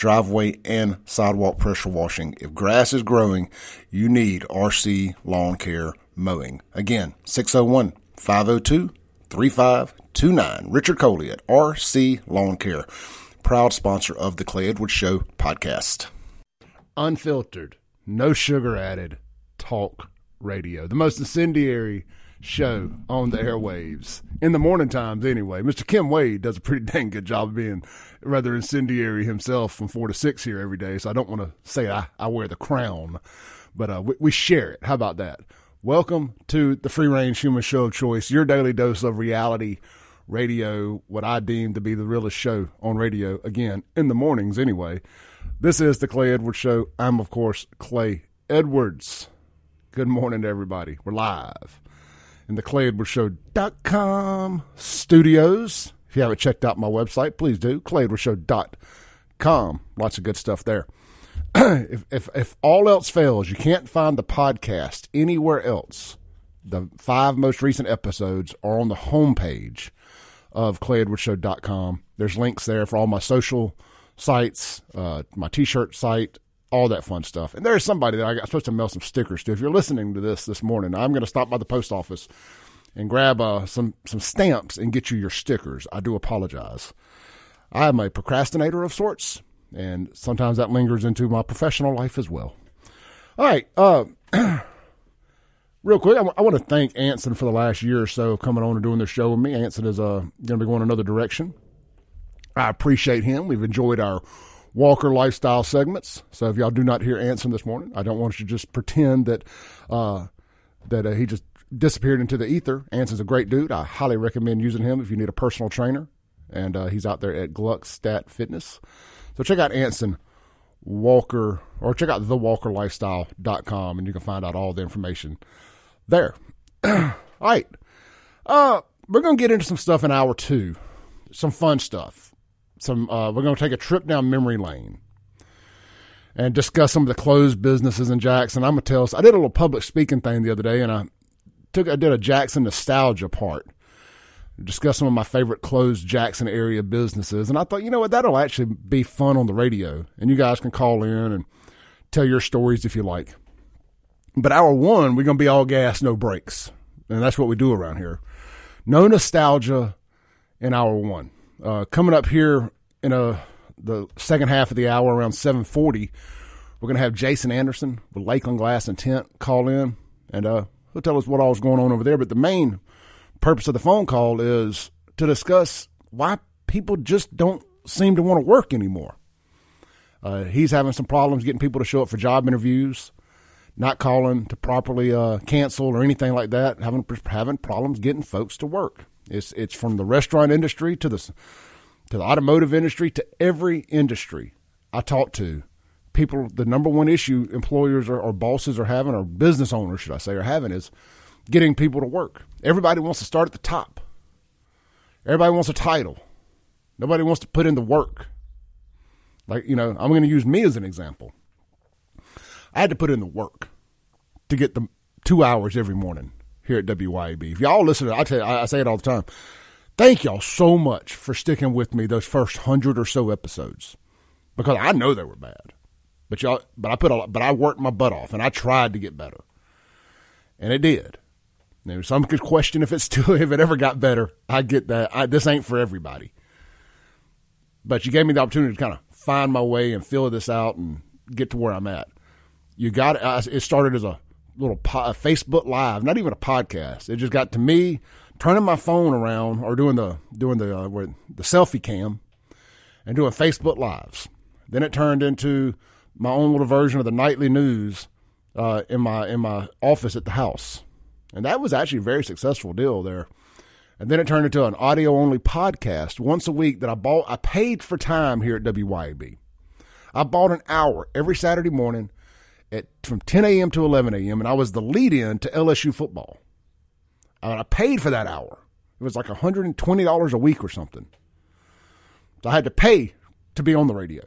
driveway and sidewalk pressure washing. If grass is growing, you need RC Lawn Care Mowing. Again, 601 502 3529. Richard Coley at RC Lawn Care, proud sponsor of the Clay Edwards Show podcast. Unfiltered, no sugar added, talk radio. The most incendiary show on the airwaves in the morning times anyway. Mr. Kim Wade does a pretty dang good job of being rather incendiary himself from four to six here every day. So I don't want to say I, I wear the crown, but uh, we, we share it. How about that? Welcome to the Free Range Human Show of Choice, your daily dose of reality radio, what I deem to be the realest show on radio, again, in the mornings anyway. This is the Clay Edwards Show. I'm, of course, Clay Edwards. Good morning to everybody. We're live in the ClayEdwardsShow.com studios. If you haven't checked out my website, please do. ClayEdwardsShow.com. Lots of good stuff there. if, if, if all else fails, you can't find the podcast anywhere else. The five most recent episodes are on the homepage of ClayEdwardsShow.com. There's links there for all my social sites, uh, my t-shirt site, all that fun stuff. And there's somebody that I got supposed to mail some stickers to. If you're listening to this this morning, I'm going to stop by the post office and grab uh, some some stamps and get you your stickers. I do apologize. I am a procrastinator of sorts, and sometimes that lingers into my professional life as well. All right, uh, real quick, I, w- I want to thank Anson for the last year or so coming on and doing the show with me. Anson is uh, going to be going another direction. I appreciate him. We've enjoyed our Walker lifestyle segments. So if y'all do not hear Anson this morning, I don't want you to just pretend that uh, that uh, he just disappeared into the ether. Anson's a great dude. I highly recommend using him if you need a personal trainer, and uh, he's out there at Gluckstadt Fitness. So check out Anson Walker or check out thewalkerlifestyle.com and you can find out all the information there. all right. Uh, we're going to get into some stuff in hour two, some fun stuff some uh, we're going to take a trip down memory lane and discuss some of the closed businesses in Jackson. I'm gonna tell us I did a little public speaking thing the other day, and I took I did a Jackson nostalgia part, discuss some of my favorite closed Jackson area businesses, and I thought you know what that'll actually be fun on the radio, and you guys can call in and tell your stories if you like. But hour one, we're gonna be all gas, no brakes, and that's what we do around here. No nostalgia in hour one. Uh, coming up here in a the second half of the hour around 7:40, we're going to have Jason Anderson with Lakeland Glass and Tint call in, and uh, he'll tell us what all all's going on over there. But the main purpose of the phone call is to discuss why people just don't seem to want to work anymore. Uh, he's having some problems getting people to show up for job interviews, not calling to properly uh, cancel or anything like that. Having having problems getting folks to work. It's it's from the restaurant industry to the to the automotive industry to every industry I talk to. People, the number one issue employers or, or bosses are having, or business owners, should I say, are having, is getting people to work. Everybody wants to start at the top. Everybody wants a title. Nobody wants to put in the work. Like, you know, I'm going to use me as an example. I had to put in the work to get the two hours every morning here at WYAB. If y'all listen, to I tell you, I say it all the time. Thank y'all so much for sticking with me those first hundred or so episodes, because I know they were bad, but y'all, but I put a but I worked my butt off and I tried to get better, and it did. Now, some could question if it's still, if it ever got better. I get that. I, this ain't for everybody, but you gave me the opportunity to kind of find my way and fill this out and get to where I'm at. You got. It started as a little po- Facebook Live, not even a podcast. It just got to me turning my phone around or doing the doing the uh, the selfie cam and doing Facebook Lives. Then it turned into my own little version of the nightly news uh, in my in my office at the house, and that was actually a very successful deal there. And then it turned into an audio only podcast once a week that I bought. I paid for time here at WYAB. I bought an hour every Saturday morning at from 10 a.m. to 11 a.m. and I was the lead in to LSU football. I paid for that hour. It was like $120 a week or something. So I had to pay to be on the radio.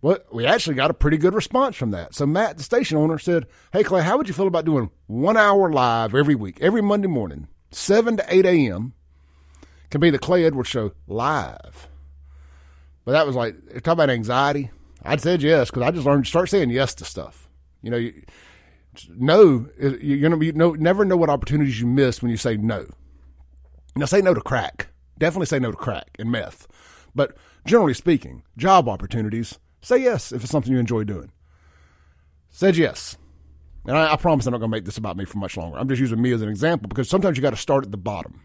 Well, we actually got a pretty good response from that. So Matt, the station owner, said, Hey, Clay, how would you feel about doing one hour live every week, every Monday morning, 7 to 8 a.m. Can be the Clay Edwards Show live. But that was like, talk about anxiety. I said yes because I just learned to start saying yes to stuff. You know, you, no, uh, you're gonna be no, never know what opportunities you miss when you say no. Now, say no to crack. Definitely say no to crack and meth. But generally speaking, job opportunities, say yes if it's something you enjoy doing. Said yes. And I, I promise I'm not going to make this about me for much longer. I'm just using me as an example because sometimes you got to start at the bottom.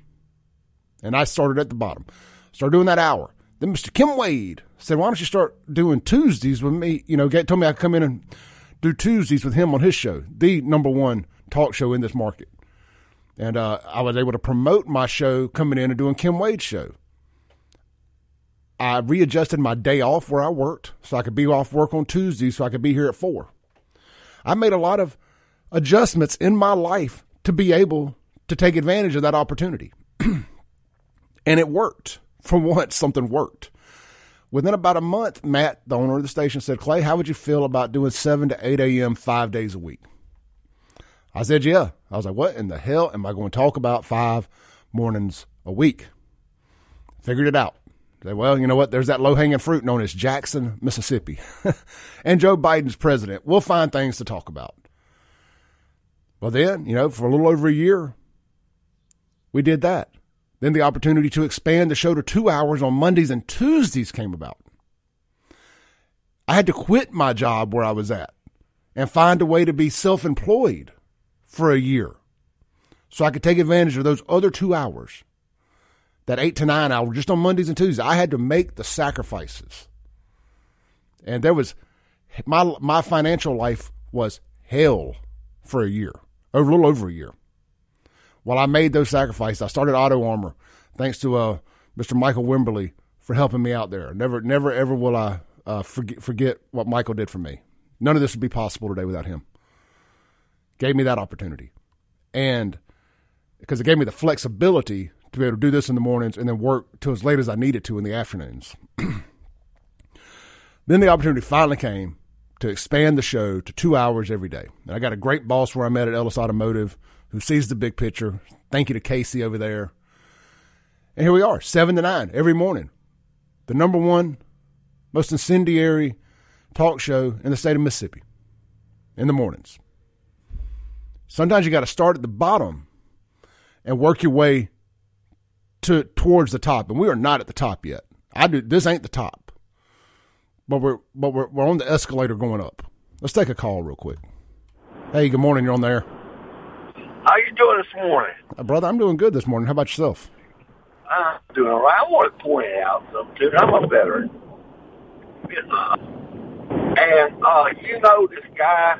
And I started at the bottom. Started doing that hour. Then Mr. Kim Wade said, why don't you start doing Tuesdays with me? You know, told me I'd come in and do Tuesdays with him on his show, the number one talk show in this market. And uh, I was able to promote my show coming in and doing Kim Wade's show. I readjusted my day off where I worked so I could be off work on Tuesday so I could be here at four. I made a lot of adjustments in my life to be able to take advantage of that opportunity. and it worked. For once, something worked. Within about a month, Matt, the owner of the station, said, Clay, how would you feel about doing 7 to 8 a.m. five days a week? I said, yeah. I was like, what in the hell am I going to talk about five mornings a week? Figured it out. Say, well, you know what? There's that low hanging fruit known as Jackson, Mississippi. and Joe Biden's president. We'll find things to talk about. Well, then, you know, for a little over a year, we did that. Then the opportunity to expand the show to two hours on Mondays and Tuesdays came about. I had to quit my job where I was at and find a way to be self employed for a year so I could take advantage of those other two hours, that eight to nine hour, just on Mondays and Tuesdays. I had to make the sacrifices. And there was my, my financial life was hell for a year, a little over a year. While I made those sacrifices, I started Auto Armor, thanks to uh, Mr. Michael Wimberly for helping me out there. Never, never, ever will I uh, forget, forget what Michael did for me. None of this would be possible today without him. Gave me that opportunity. And because it gave me the flexibility to be able to do this in the mornings and then work till as late as I needed to in the afternoons. then the opportunity finally came to expand the show to two hours every day. And I got a great boss where I met at Ellis Automotive who sees the big picture. Thank you to Casey over there. And here we are, 7 to 9 every morning. The number one most incendiary talk show in the state of Mississippi in the mornings. Sometimes you got to start at the bottom and work your way to towards the top. And we are not at the top yet. I do this ain't the top. But we're but we're we're on the escalator going up. Let's take a call real quick. Hey, good morning. You're on there. How you doing this morning? Uh, brother, I'm doing good this morning. How about yourself? I'm doing all right. I want to point out something. I'm a veteran. And, uh, you know this guy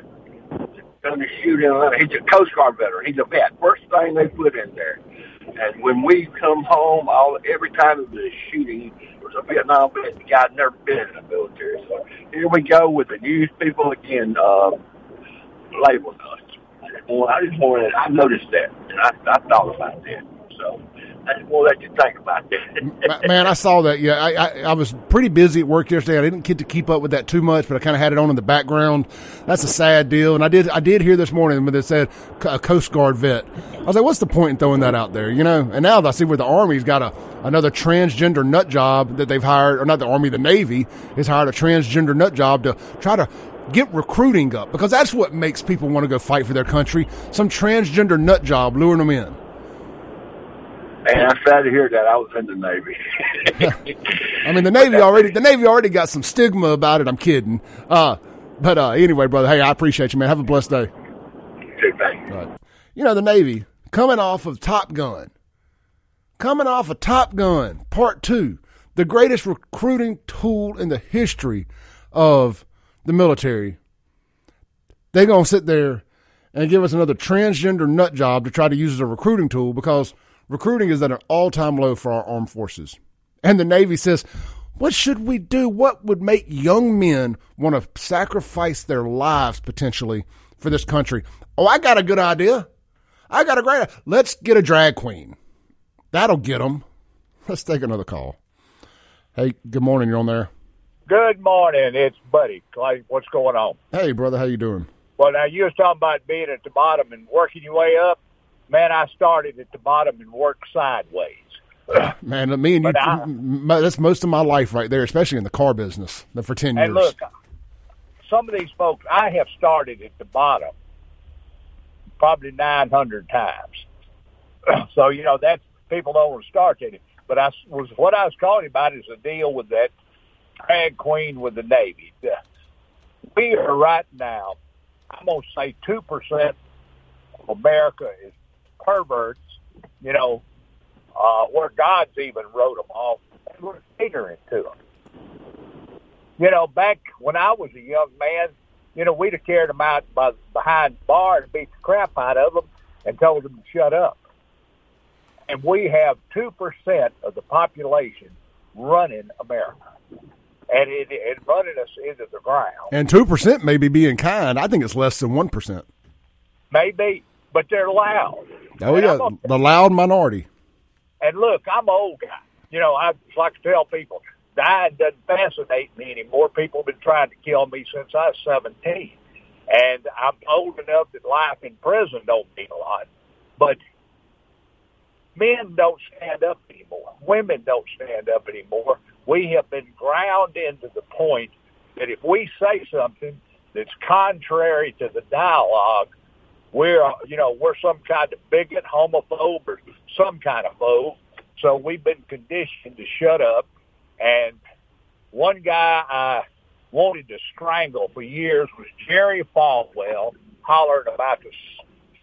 going to shoot in Atlanta. He's a Coast Guard veteran. He's a vet. First thing they put in there. And when we come home, all every time it was a shooting, it was a Vietnam vet. The guy never been in the military. So here we go with the news people again uh, labeling us. Well, I just wanted, I noticed that, and I, I thought about that. So I just want to let you think about that. Man, I saw that. Yeah, I, I, I was pretty busy at work yesterday. I didn't get to keep up with that too much, but I kind of had it on in the background. That's a sad deal. And I did I did hear this morning when they said a Coast Guard vet. I was like, what's the point in throwing that out there? You know. And now I see where the Army's got a another transgender nut job that they've hired, or not the Army, the Navy has hired a transgender nut job to try to get recruiting up because that's what makes people want to go fight for their country. Some transgender nut job luring them in. And I'm sad to hear that. I was in the Navy. I mean, the Navy already the Navy already got some stigma about it. I'm kidding. Uh, but uh, anyway, brother, hey, I appreciate you, man. Have a blessed day. Too. Right. You know, the Navy coming off of Top Gun, coming off of Top Gun Part Two, the greatest recruiting tool in the history of the military, they're going to sit there and give us another transgender nut job to try to use as a recruiting tool because recruiting is at an all time low for our armed forces. And the Navy says, What should we do? What would make young men want to sacrifice their lives potentially for this country? Oh, I got a good idea. I got a great. Let's get a drag queen. That'll get them. Let's take another call. Hey, good morning. You're on there. Good morning. It's Buddy. Clay, what's going on? Hey, brother. How you doing? Well, now you was talking about being at the bottom and working your way up. Man, I started at the bottom and worked sideways. Man, me and you, But I- m- that's most of my life right there, especially in the car business for 10 years. And look, some of these folks, I have started at the bottom probably 900 times. so, you know, that's, people don't want to start at it. But I was, what I was calling about is a deal with that drag queen with the Navy. We are right now, I'm going to say 2% of America is perverts, you know, uh, where God's even wrote them off. And we're ignorant to them. You know, back when I was a young man, you know, we'd have carried them out by, behind the bar and beat the crap out of them and told them to shut up. And we have 2% of the population running America. And it, it running us into the ground. and 2% maybe being kind. I think it's less than 1%. Maybe, but they're loud. Oh, And yeah. A- The loud minority. And look, I'm an old guy. You know, I just like to tell people, dying doesn't fascinate me anymore. People have been trying to kill me since I was 17. And I'm old enough that life in prison don't mean a lot. But men don't stand up anymore. Women don't stand up anymore. We have been ground into the point that if we say something that's contrary to the dialogue, we're you know we're some kind of bigot, homophobe, or some kind of phobe. So we've been conditioned to shut up. And one guy I wanted to strangle for years was Jerry Falwell, hollering about the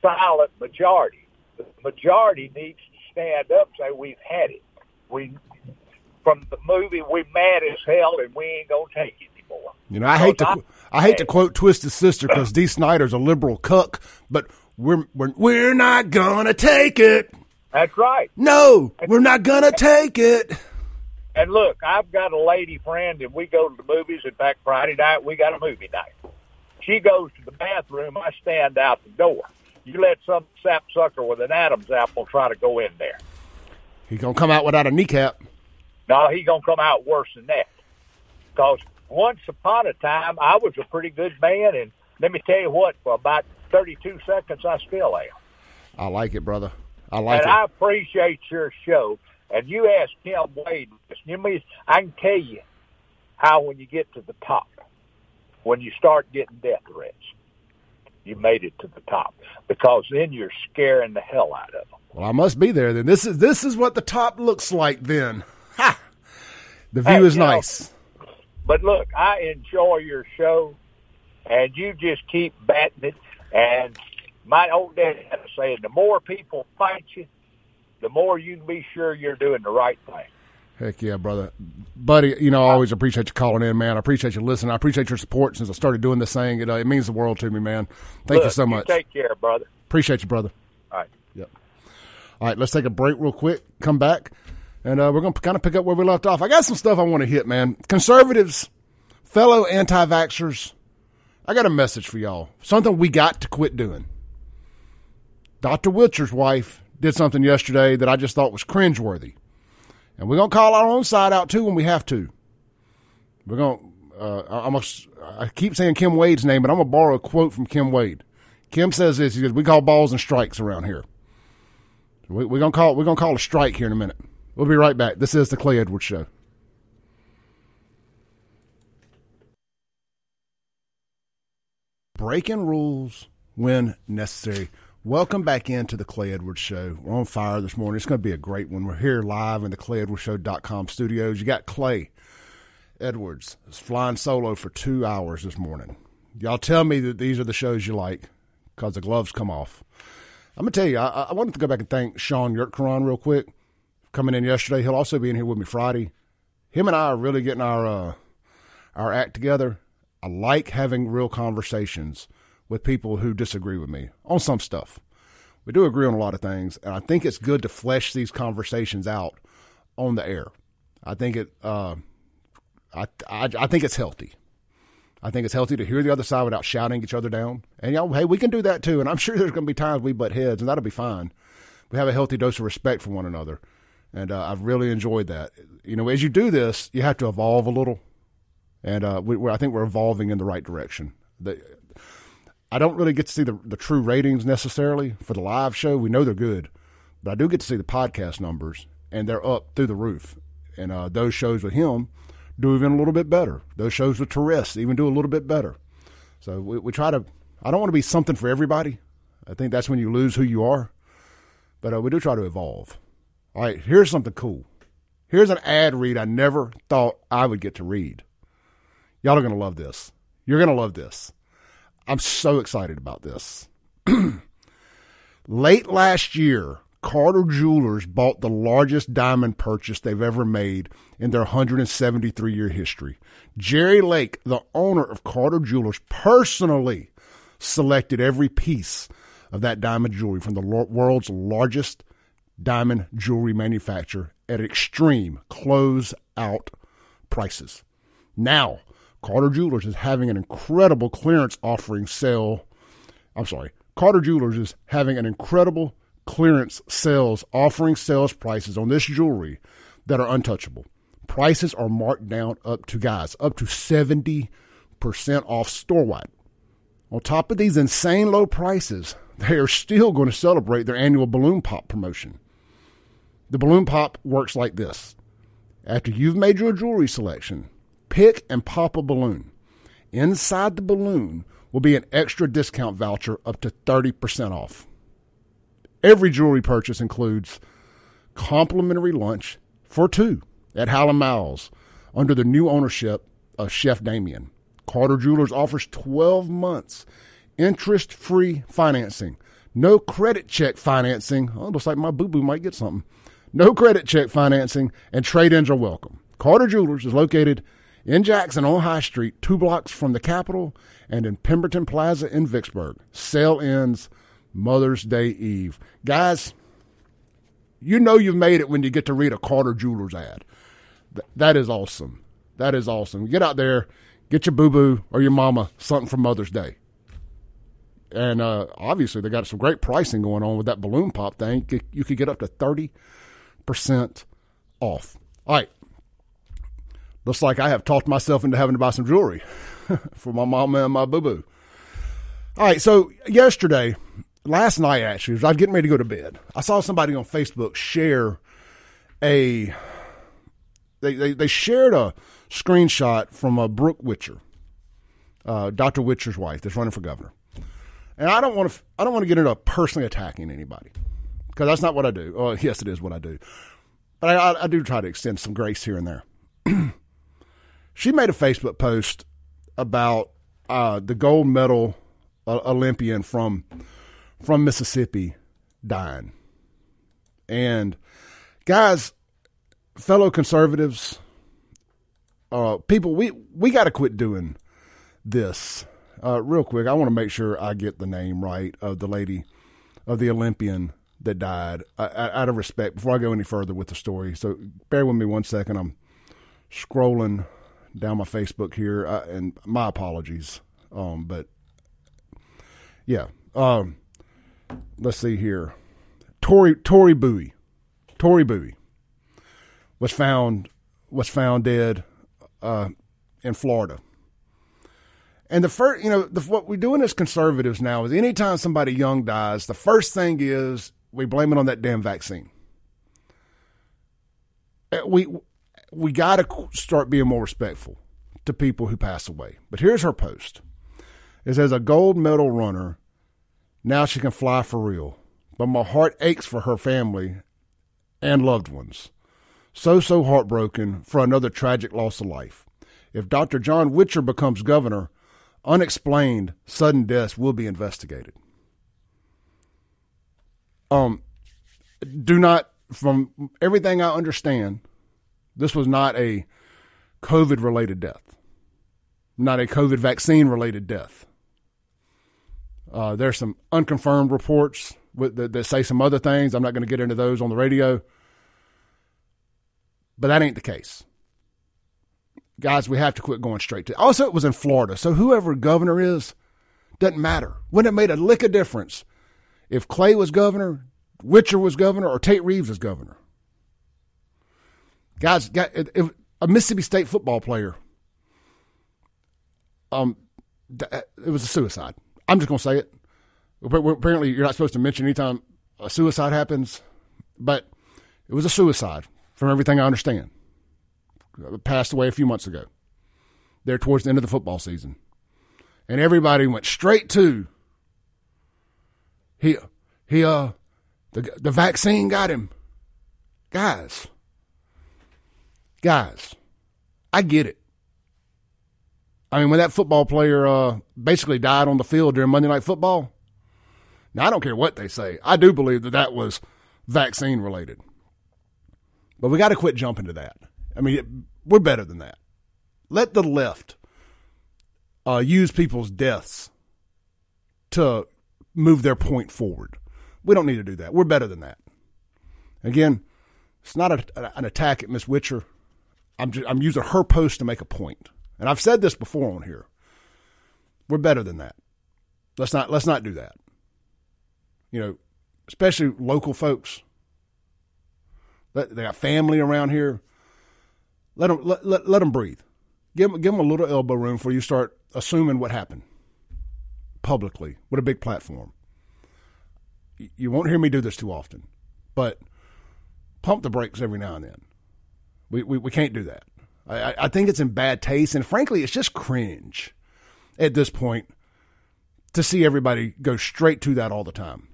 silent majority. The majority needs to stand up, say we've had it. We from the movie, we mad as hell, and we ain't gonna take it anymore. You know, I hate to I- I hate to quote Twisted Sister because Dee Snider's a liberal cuck, but we're we're we're not gonna take it. That's right. No, we're not gonna take it. And look, I've got a lady friend, and we go to the movies. In fact, Friday night we got a movie night. She goes to the bathroom. I stand out the door. You let some sapsucker with an Adam's apple try to go in there. He's gonna come out without a kneecap. No, he gonna come out worse than that. Because once upon a time, I was a pretty good man, and let me tell you what, for about thirty-two seconds, I still am. I like it, brother. I like and it. I appreciate your show. And you ask Kim Wade, this. you mean I can tell you how when you get to the top, when you start getting death threats, you made it to the top because then you're scaring the hell out of them. well, I must be there then. This is this is what the top looks like then. Ha! The view Hey, is you know- nice. But look, I enjoy your show, and you just keep batting it. And my old dad had a saying: the more people fight you, the more you can be sure you're doing the right thing. Heck yeah, brother. Buddy, you know, I always appreciate you calling in, man. I appreciate you listening. I appreciate your support since I started doing this thing. It, uh, it means the world to me, man. Thank you so much. take care, brother. appreciate you, brother. All right. Yep. All right, let's take a break real quick, come back, and uh, we're going to kind of pick up where we left off. I got some stuff I want to hit, man. Conservatives, fellow anti vaxxers, I got a message for y'all. Something we got to quit doing. Dr. Witcher's wife did something yesterday that I just thought was cringeworthy. And we're going to call our own side out too when we have to. We're going to, uh, I'm gonna, I keep saying Kim Wade's name, but I'm going to borrow a quote from Kim Wade. Kim says this. He goes, "We call balls and strikes around here. We, we're gonna call we're gonna call a strike here in a minute. We'll be right back. This is the Clay Edwards Show. Breaking rules when necessary. Welcome back into the Clay Edwards Show. We're on fire this morning. It's going to be a great one. We're here live in the ClayEdwardsShow.com studios. You got Clay Edwards is flying solo for two hours this morning. Y'all tell me that these are the shows you like because the gloves come off. I'm gonna tell you, I, I wanted to go back and thank Sean Yurtkaran real quick coming in yesterday. He'll also be in here with me Friday. Him and I are really getting our uh, our act together. I like having real conversations with people who disagree with me on some stuff. We do agree on a lot of things, and I think it's good to flesh these conversations out on the air. I think it uh, I, I, I think it's healthy. I think it's healthy to hear the other side without shouting each other down. And know, hey, we can do that too. And I'm sure there's going to be times we butt heads, and that'll be fine. We have a healthy dose of respect for one another, and uh, I've really enjoyed that. You know, as you do this, you have to evolve a little, and uh, we, I think we're evolving in the right direction. The, I don't really get to see the, the true ratings necessarily for the live show. We know they're good, but I do get to see the podcast numbers, and they're up through the roof. And uh, those shows with him do even a little bit better. Those shows with Therese even do a little bit better. So we, we try to. I don't want to be something for everybody. I think that's when you lose who you are. But uh, we do try to evolve. All right, here's something cool. Here's an ad read I never thought I would get to read. Y'all are going to love this. You're going to love this. I'm so excited about this. Late last year, Carter Jewelers bought the largest diamond purchase they've ever made in their 173 year history. Jerry Lake, the owner of Carter Jewelers, personally selected every piece of that diamond jewelry from the world's largest diamond jewelry manufacturer at extreme close out prices. Now, Carter Jewelers is having an incredible clearance offering sale. I'm sorry, Carter Jewelers is having an incredible clearance sales offering sales prices on this jewelry that are untouchable. Prices are marked down up to guys up to 70% off store wide. On top of these insane low prices, they are still going to celebrate their annual balloon pop promotion. The balloon pop works like this. After you've made your jewelry selection, pick and pop a balloon. Inside the balloon will be an extra discount voucher up to 30% off. Every jewelry purchase includes complimentary lunch for two at Hal & Mal's under the new ownership of Chef Damien. Carter Jewelers offers 12 months interest free financing, no credit check financing. Oh, looks like my boo boo might get something. No credit check financing, and trade ins are welcome. Carter Jewelers is located in Jackson on High Street, two blocks from the Capitol, and in Pemberton Plaza in Vicksburg. Sale ends Mother's Day Eve. Guys, you know you've made it when you get to read a Carter Jewelers ad. Th- that is awesome. That is awesome. Get out there, get your boo boo or your mama something for Mother's Day. And uh, obviously, they got some great pricing going on with that balloon pop thing. You could get up to 30% off. All right. Looks like I have talked myself into having to buy some jewelry for my mama and my boo boo. All right. So, yesterday, last night actually, as I was getting ready to go to bed, I saw somebody on Facebook share a they they, they shared a screenshot from a Brooke Witcher, uh, Dr. Witcher's wife that's running for governor. And I don't want to I don't want to get into personally attacking anybody because that's not what I do. Oh, yes, it is what I do, but I, I, I do try to extend some grace here and there. she made a Facebook post about uh, the gold medal uh, Olympian from from Mississippi dying. And guys, fellow conservatives, uh, people, we we got to quit doing this. Uh, real quick, I want to make sure I get the name right of the lady, of the Olympian that died. Out of respect, before I go any further with the story, so bear with me one second. I'm scrolling down my Facebook here, uh, and my apologies. Um, but yeah, um, let's see here. Tori Tori Bowie, Tori Bowie was found was found dead uh, in Florida. And the first, you know, the, what we're doing as conservatives now is anytime somebody young dies, the first thing is we blame it on that damn vaccine. Uh, we we got to start being more respectful to people who pass away. But here's her post: "It says a gold medal runner now she can fly for real. But my heart aches for her family and loved ones. So, so heartbroken for another tragic loss of life. If Dr. John Witcher becomes governor, unexplained sudden deaths will be investigated. Um, do not, from everything I understand, this was not a COVID related death, not a COVID vaccine related death. Uh, there's some unconfirmed reports with, that, that say some other things. I'm not going to get into those on the radio, but that ain't the case. guys, we have to quit going straight to. Also, it was in Florida, so whoever governor is doesn't matter. Wouldn't have made a lick of difference if Clay was governor, Witcher was governor, or Tate Reeves was governor. Guys, a Mississippi State football player. Um, it was a suicide. I'm just gonna say it. Apparently, you're not supposed to mention anytime a suicide happens, but it was a suicide, from everything I understand. Passed away a few months ago. There towards the end of the football season, and everybody went straight to he he uh the the vaccine got him. Guys, guys, I get it. I mean, when that football player uh, basically died on the field during Monday Night Football, now I don't care what they say. I do believe that that was vaccine related. But we got to quit jumping to that. I mean, we're better than that. Let the left uh, use people's deaths to move their point forward. We don't need to do that. We're better than that. Again, it's not a, an attack at Miss Witcher. I'm just, I'm using her post to make a point, and I've said this before on here. We're better than that. Let's not let's not do that. You know, especially local folks. They got family around here. Let them let, let, let them breathe. Give them, give them a little elbow room before you start assuming what happened publicly with a big platform. You won't hear me do this too often, but pump the brakes every now and then. We, we, we can't do that. I, I think it's in bad taste, and frankly, it's just cringe at this point to see everybody go straight to that all the time.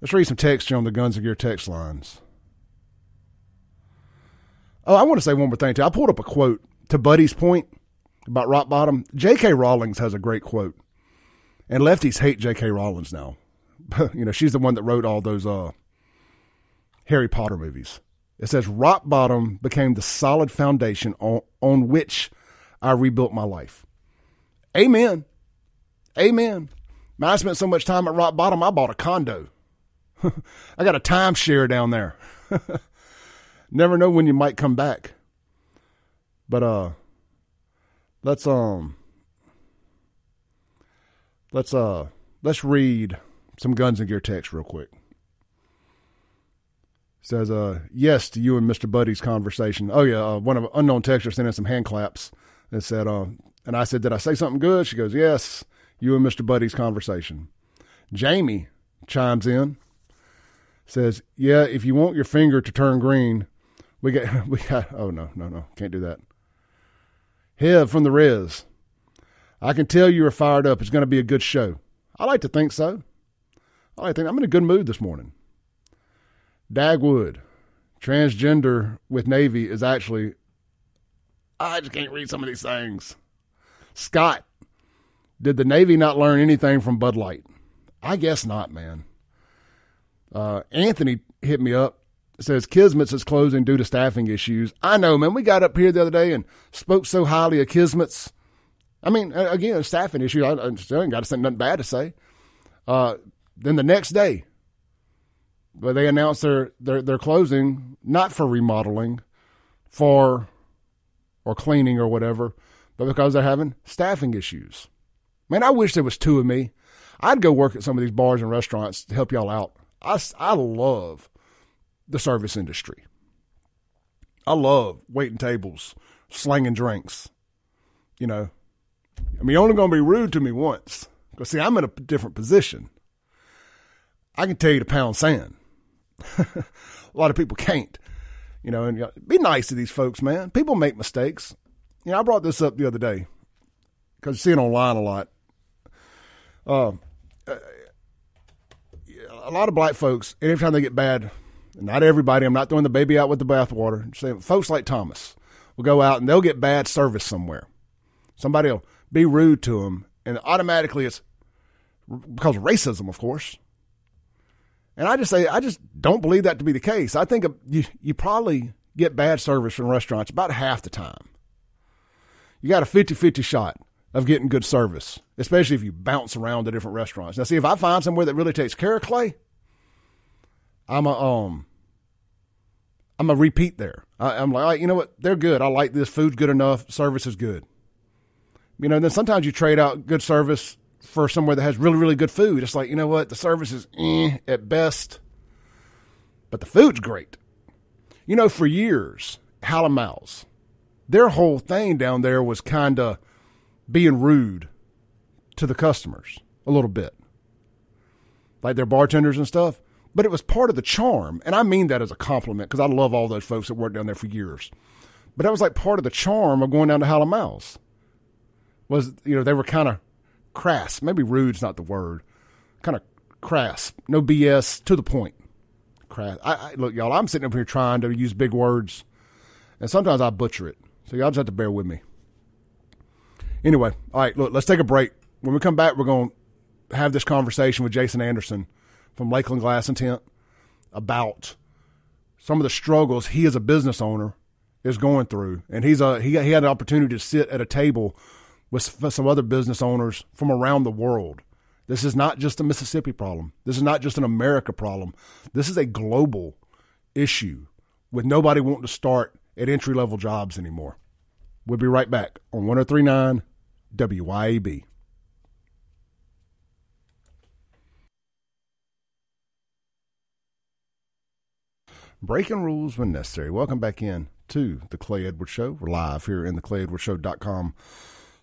Let's read some text on the Guns of Gear text lines. Oh, I want to say one more thing too. I pulled up a quote to Buddy's point about rock bottom. J.K. Rowlings has a great quote, and lefties hate J.K. Rowlings now. you know, she's the one that wrote all those uh, Harry Potter movies. It says rock bottom became the solid foundation on, on which I rebuilt my life. Amen. Amen. Man, I spent so much time at rock bottom, I bought a condo. I got a timeshare down there. Never know when you might come back. But uh let's um let's uh let's read some guns and gear text real quick. Says uh yes to you and Mr. Buddy's conversation. Oh yeah, uh, one of unknown texters sent in some hand claps and said uh and I said, Did I say something good? She goes, Yes, you and Mr. Buddy's conversation. Jamie chimes in says, "Yeah, if you want your finger to turn green, we got we got. Oh no, no, no, can't do that." Hev from the Res. I can tell you are fired up. It's going to be a good show. I like to think so. I like to think I'm in a good mood this morning. Dagwood, transgender with Navy is actually. I just can't read some of these things. Scott, did the Navy not learn anything from Bud Light? I guess not, man. Uh, Anthony hit me up. Says Kismet's is closing due to staffing issues. I know, man. We got up here the other day and spoke so highly of Kismet's. I mean, again, a staffing issue. I, I ain't got to say nothing bad to say. Uh, then the next day, but they announced they're, they're they're closing not for remodeling, for or cleaning or whatever, but because they're having staffing issues. Man, I wish there was two of me. I'd go work at some of these bars and restaurants to help y'all out. I, I love the service industry. I love waiting tables, slanging drinks. You know, I mean, you're only going to be rude to me once. Because, see, I'm in a different position. I can tell you to pound sand. a lot of people can't. You know, and you know, be nice to these folks, man. People make mistakes. You know, I brought this up the other day because you see it online a lot. Uh, a lot of black folks, anytime they get bad, not everybody, I'm not throwing the baby out with the bathwater. Say, folks like Thomas will go out and they'll get bad service somewhere. Somebody will be rude to them, and automatically it's because of racism, of course. And I just say, I just don't believe that to be the case. I think you, you probably get bad service from restaurants about half the time. You got a 50 50 shot of getting good service, especially if you bounce around to different restaurants. Now, see, if I find somewhere that really takes care of Clay, I'm a um, I'm a repeat there. I, I'm like, you know what? They're good. I like this. Food's good enough. Service is good. You know, then sometimes you trade out good service for somewhere that has really, really good food. It's like, you know what? The service is eh, at best, but the food's great. You know, for years, Hal & Mal's, their whole thing down there was kind of being rude to the customers a little bit, like their bartenders and stuff. But it was part of the charm, and I mean that as a compliment because I love all those folks that worked down there for years. But that was like part of the charm of going down to Hal & Mal's. Was you know they were kind of crass, maybe rude's not the word, kind of crass, no BS, to the point. Crass. I, I, look, y'all, I'm sitting up here trying to use big words, and sometimes I butcher it. So y'all just have to bear with me. Anyway, all right, look, let's take a break. When we come back, we're going to have this conversation with Jason Anderson from Lakeland Glass and Tint about some of the struggles he as a business owner is going through. And he's a he, he had an opportunity to sit at a table with some other business owners from around the world. This is not just a Mississippi problem. This is not just an America problem. This is a global issue with nobody wanting to start at entry level jobs anymore. We'll be right back on 1039 WYAB. Breaking rules when necessary. Welcome back in to the Clay Edwards Show. We're live here in the ClayEdwardsShow.com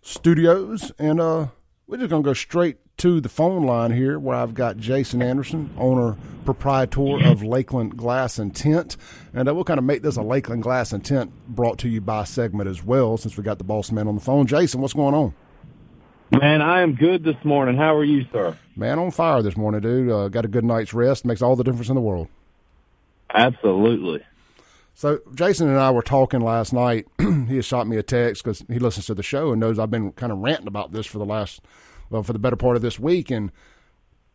studios. And uh, we're just going to go straight to the phone line here where I've got Jason Anderson, owner, proprietor of Lakeland Glass and Tint, And uh, we'll kind of make this a Lakeland Glass and Tint brought to you by segment as well since we got the boss man on the phone. Jason, what's going on? Man, I am good this morning. How are you, sir? Man, on fire this morning, dude. Uh, got a good night's rest. Makes all the difference in the world. Absolutely. So Jason and I were talking last night. he has shot me a text because he listens to the show and knows I've been kind of ranting about this for the last, well, for the better part of this week, and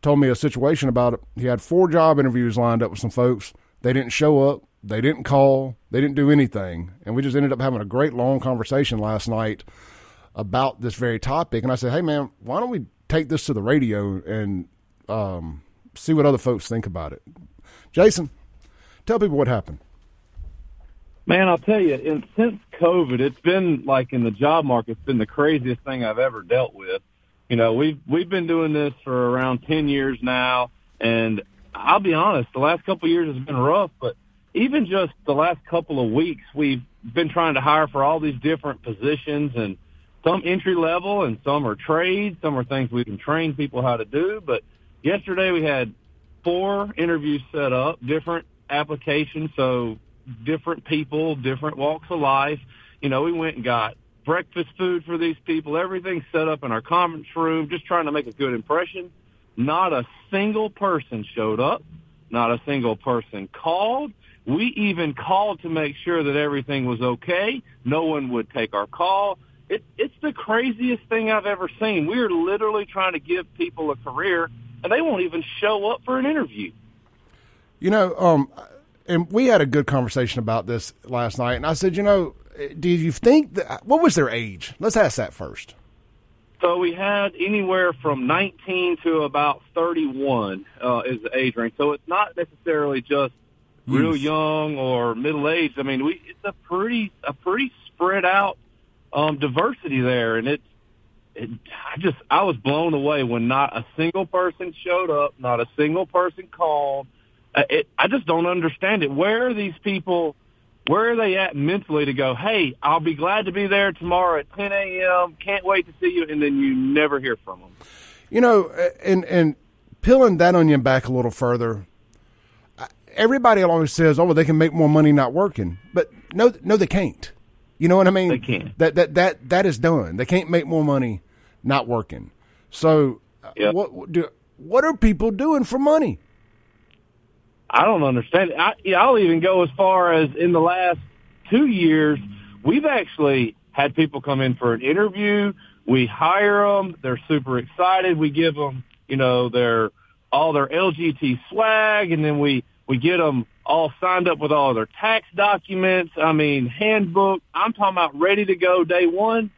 told me a situation about it. He had four job interviews lined up with some folks. They didn't show up. They didn't call. They didn't do anything, and we just ended up having a great long conversation last night about this very topic. And I said, "Hey, man, why don't we take this to the radio and um, see what other folks think about it?" Jason, tell people what happened. Man, I'll tell you, in, since COVID, it's been like in the job market, it's been the craziest thing I've ever dealt with. You know, we've we've been doing this for around ten years now, and I'll be honest, the last couple of years has been rough. But even just the last couple of weeks, we've been trying to hire for all these different positions, and some entry level, and some are trades, some are things we can train people how to do. But yesterday we had four interviews set up, different applications, so different people, different walks of life. You know, we went and got breakfast food for these people, everything set up in our conference room, just trying to make a good impression. Not a single person showed up. Not a single person called. We even called to make sure that everything was okay. No one would take our call. It, it's the craziest thing I've ever seen. We're literally trying to give people a career, and they won't even show up for an interview. You know, um, and we had a good conversation about this last night. And I said, you know, do you think that, what was their age? Let's ask that first. So we had anywhere from 19 to about 31 uh, is the age range. So it's not necessarily just real young or middle aged. I mean, we it's a pretty a pretty spread out um, diversity there, and it's it, I just I was blown away when not a single person showed up, not a single person called it, I just don't understand it. Where are these people? Where are they at mentally to go? Hey, I'll be glad to be there tomorrow at 10 a.m. Can't wait to see you, and then you never hear from them. You know, uh, and and peeling that onion back a little further. Uh, everybody always says, "Oh, well, they can make more money not working," but no, no, they can't. You know what I mean? They can't. That that that that is done. They can't make more money not working. So, yep. what do what are people doing for money? I don't understand. I, I'll even go as far as in the last two years, we've actually had people come in for an interview. We hire them. They're super excited. We give them, you know, their all their LGT swag, and then we we get them all signed up with all their tax documents. I mean, handbook. I'm talking about ready to go day one.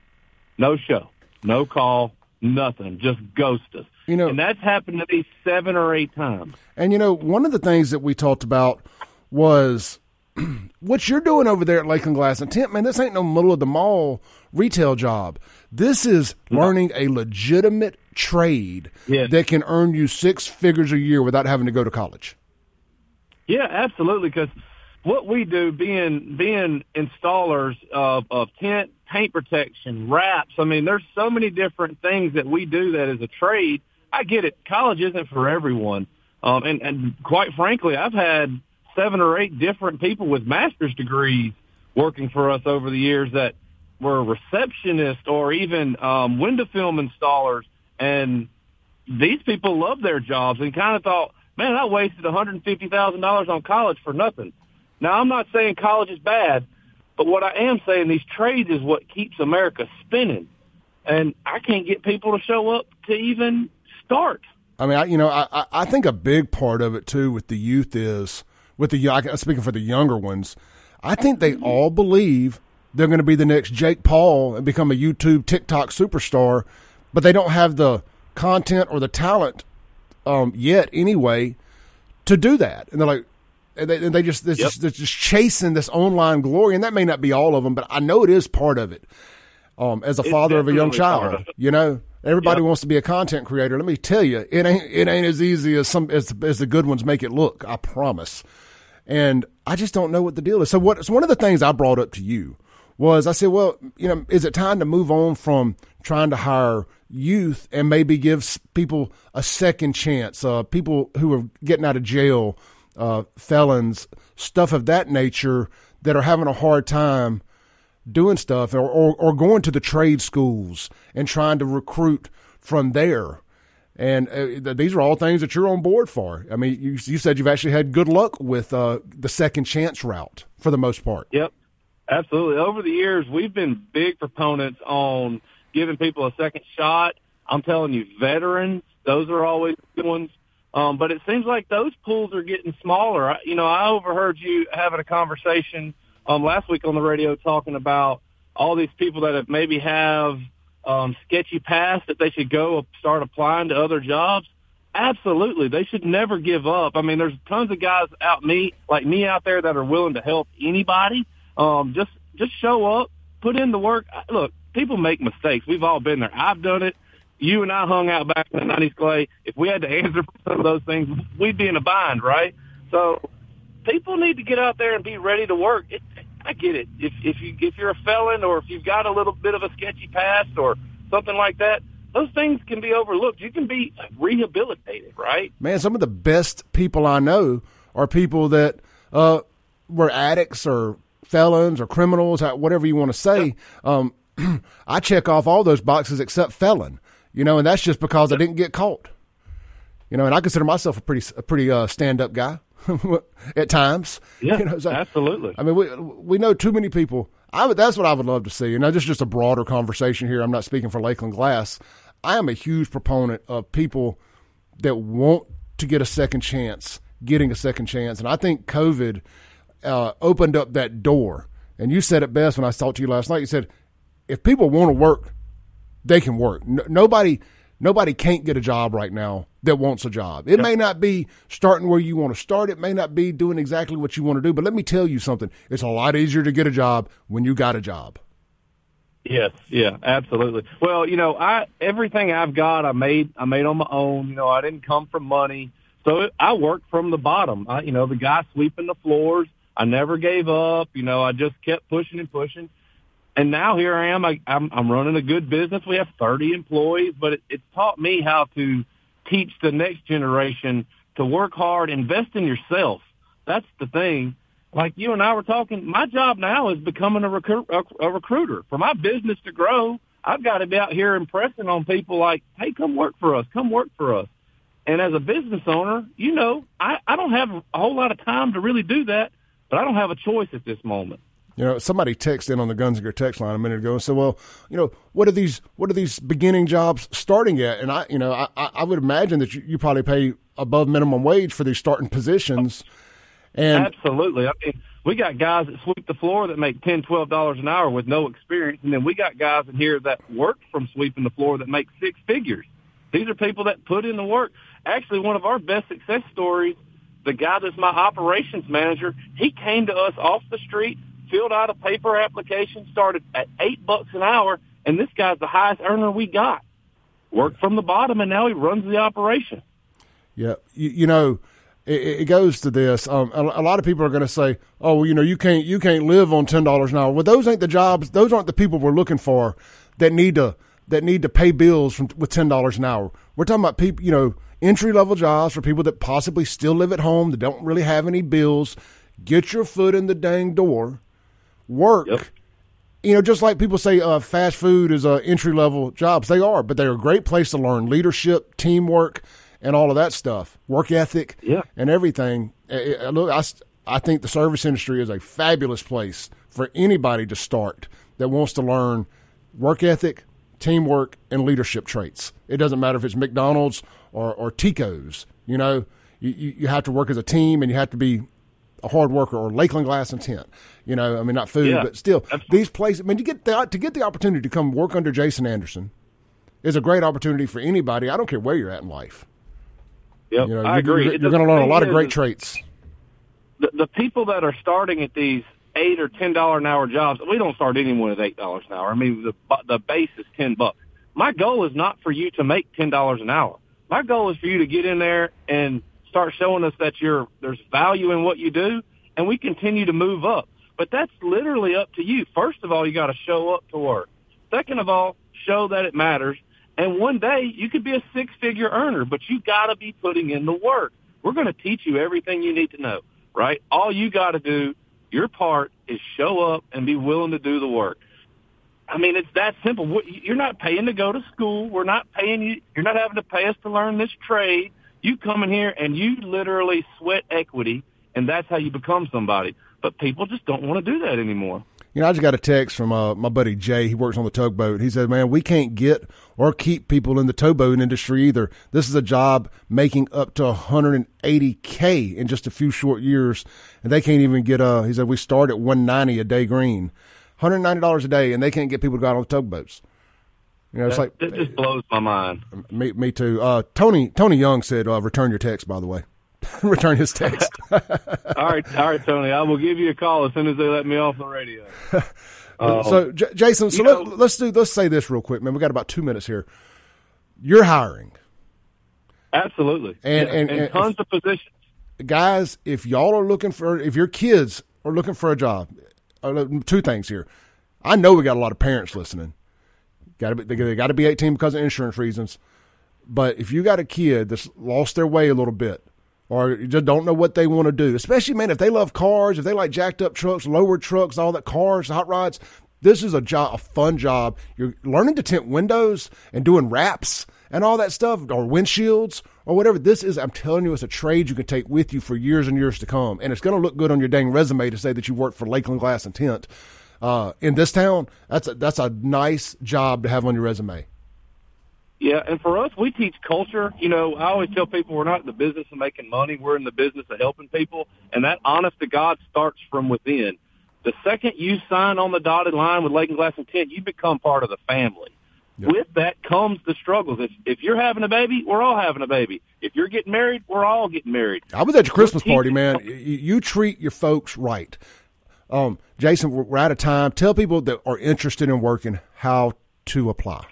No show, no call, nothing. Just ghost us. You know, and that's happened to me seven or eight times. And you know, one of the things that we talked about was what you're doing over there at Lakeland Glass and Tint, man, this ain't no middle of the mall retail job. This is learning a legitimate trade Yes. that can earn you six figures a year without having to go to college. Yeah, absolutely. Because what we do, being being installers of of tint, paint protection, wraps. I mean, there's so many different things that we do that is a trade. I get it. College isn't for everyone, um, and and quite frankly, I've had seven or eight different people with master's degrees working for us over the years that were receptionists or even um, window film installers, and these people love their jobs and kind of thought, man, I wasted $150,000 on college for nothing. Now, I'm not saying college is bad, but what I am saying, these trades is what keeps America spinning. And I can't get people to show up to even start. I mean, I, you know, I, I- think a big part of it too with the youth is with the speaking for the younger ones. I think they all believe they're going to be the next Jake Paul and become a YouTube TikTok superstar, but they don't have the content or the talent um, yet anyway to do that. And they're like, and they, and they just they're, Yep. just they're just chasing this online glory, and that may not be all of them, but I know it is part of it. Um, as a It's father of a young child, you know, everybody Yep. wants to be a content creator. Let me tell you, it ain't it ain't as easy as some as, as the good ones make it look. I promise. And I just don't know what the deal is. So what? So one of the things I brought up to you was I said, well, you know, is it time to move on from trying to hire youth and maybe give people a second chance? Uh, people who are getting out of jail, uh, felons, stuff of that nature that are having a hard time doing stuff or, or, or going to the trade schools and trying to recruit from there. And uh, these are all things that you're on board for. I mean, you, you said you've actually had good luck with uh, the second chance route for the most part. Yep, absolutely. Over the years, we've been big proponents on giving people a second shot. I'm telling you, veterans, those are always good ones. Um, but it seems like those pools are getting smaller. I, you know, I overheard you having a conversation um, last week on the radio talking about all these people that have maybe have um, sketchy past that they should go start applying to other jobs. Absolutely, they should never give up. I mean, there's tons of guys out me like me out there that are willing to help anybody. Um, just just show up, put in the work. Look, people make mistakes. We've all been there. I've done it. You and I hung out back in the nineties, Clay. If we had to answer for some of those things, we'd be in a bind, right? So people need to get out there and be ready to work. It, I get it. If if you if you're a felon or if you've got a little bit of a sketchy past or something like that, those things can be overlooked. You can be rehabilitated, right? Man, some of the best people I know are people that uh, were addicts or felons or criminals, uh, whatever you want to say. Um, I check off all those boxes except felon, you know, and that's just because I didn't get caught. You know, and I consider myself a pretty a pretty uh, stand up guy at times. Yeah, You know, so- absolutely. I mean, we we know too many people. I would, that's what I would love to see. And just just a broader conversation here. I'm not speaking for Lakeland Glass. I am a huge proponent of people that want to get a second chance, getting a second chance. And I think COVID uh, opened up that door. And you said it best when I talked to you last night. You said, if people want to work, they can work. No, nobody, nobody can't get a job right now that wants a job. It may not be starting where you want to start. It may not be doing exactly what you want to do. But let me tell you something. It's a lot easier to get a job when you got a job. Yes, yeah, absolutely. Well, you know, I everything I've got, I made, I made on my own. You know, I didn't come from money, so it, I worked from the bottom. I, you know, the guy sweeping the floors. I never gave up. You know, I just kept pushing and pushing, and now here I am. I, I'm, I'm running a good business. We have 30 employees, but it, it's taught me how to teach the next generation to work hard, invest in yourself. That's the thing like you and I were talking, my job now is becoming a, recruit, a, a recruiter. For my business to grow, I've got to be out here impressing on people like, hey, come work for us, come work for us. And as a business owner, you know, I, I don't have a whole lot of time to really do that, but I don't have a choice at this moment. You know, somebody texted in on the Gear text line a minute ago and said, "Well, you know, what are these what are these beginning jobs starting at?" And I, you know, I, I I would imagine that you, you probably pay above minimum wage for these starting positions. And Absolutely. I mean, we got guys that sweep the floor that make ten, twelve dollars an hour with no experience, and then we got guys in here that work from sweeping the floor that make six figures. These are people that put in the work. Actually, one of our best success stories the guy that's my operations manager, he came to us off the street, filled out a paper application, started at eight bucks an hour, and this guy's the highest earner we got. Worked from the bottom, and now he runs the operation. Yeah, you, you know, it, it, goes to this. Um, a, a, lot of people are going to say, "Oh, well, you know, you can't you can't live on ten dollars an hour." Well, those ain't the jobs. Those aren't the people we're looking for that need to that need to pay bills from, with ten dollars an hour. We're talking about people, you know, entry level jobs for people that possibly still live at home that don't really have any bills. Get your foot in the dang door, work. Yep. You know, just like people say, uh, fast food is a entry level jobs. They are, but they're a great place to learn leadership, teamwork, and all of that stuff, work ethic, yeah. and everything. Look, I, I think the service industry is a fabulous place for anybody to start that wants to learn work ethic, teamwork, and leadership traits. It doesn't matter if it's McDonald's or, or Tico's. You know, you, you have to work as a team and you have to be a hard worker or Lakeland Glass and Tint. You know, I mean, not food, yeah, but still, absolutely. these places. I mean, to get the, to get the opportunity to come work under Jason Anderson is a great opportunity for anybody. I don't care where you're at in life. Yep, you know, I agree. You're, you're going to learn a lot of great traits. The, the people that are starting at these eight or ten dollar an hour jobs, we don't start anyone at eight dollars an hour. I mean, the the base is ten bucks. My goal is not for you to make ten dollars an hour. My goal is for you to get in there and start showing us that you're there's value in what you do, and we continue to move up. But that's literally up to you. First of all, you got to show up to work. Second of all, show that it matters. And one day you could be a six figure earner, but you got to be putting in the work. We're going to teach you everything you need to know, right? All you got to do your part is show up and be willing to do the work. I mean, it's that simple. You're not paying to go to school. We're not paying you. You're not having to pay us to learn this trade. You come in here and you literally sweat equity, and that's how you become somebody. But people just don't want to do that anymore. You know, I just got a text from uh, my buddy Jay. He works on the tugboat. He said, "Man, we can't get or keep people in the towboat industry either. This is a job making up to 180k in just a few short years, and they can't even get uh He said we start at 190 a day green, 190 dollars a day, and they can't get people to go out on the tugboats. You know, it's that, like it just blows my mind. Me, me too. Uh, Tony Tony Young said, uh, "Return your text." By the way. return his text. all right, all right, Tony. I will give you a call as soon as they let me off the radio. Uh, so, J- Jason, so let, us do let's say this real quick, man. We got about two minutes here. You're hiring, absolutely, and yeah, and, and, and tons if, of positions. Guys, if y'all are looking for, if your kids are looking for a job, uh, two things here. I know we got a lot of parents listening. Got to be they got to be 18 because of insurance reasons. But if you got a kid that's lost their way a little bit, or just don't know what they want to do. Especially, man, if they love cars, if they like jacked up trucks, lowered trucks, all that cars, hot rods. This is a job, a fun job. You're learning to tint windows and doing wraps and all that stuff, or windshields or whatever. This is, I'm telling you, it's a trade you can take with you for years and years to come, and it's going to look good on your dang resume to say that you worked for Lakeland Glass and Tint uh, in this town. That's a, that's a nice job to have on your resume. Yeah, and for us, we teach culture. You know, I always tell people we're not in the business of making money. We're in the business of helping people, and that honest to God starts from within. The second you sign on the dotted line with Lakeland Glass and Tint, you become part of the family. Yep. With that comes the struggles. If, if you're having a baby, we're all having a baby. If you're getting married, we're all getting married. I was at your Christmas party, man. You treat your folks right. Um, Jason, we're out of time. Tell people that are interested in working how to apply.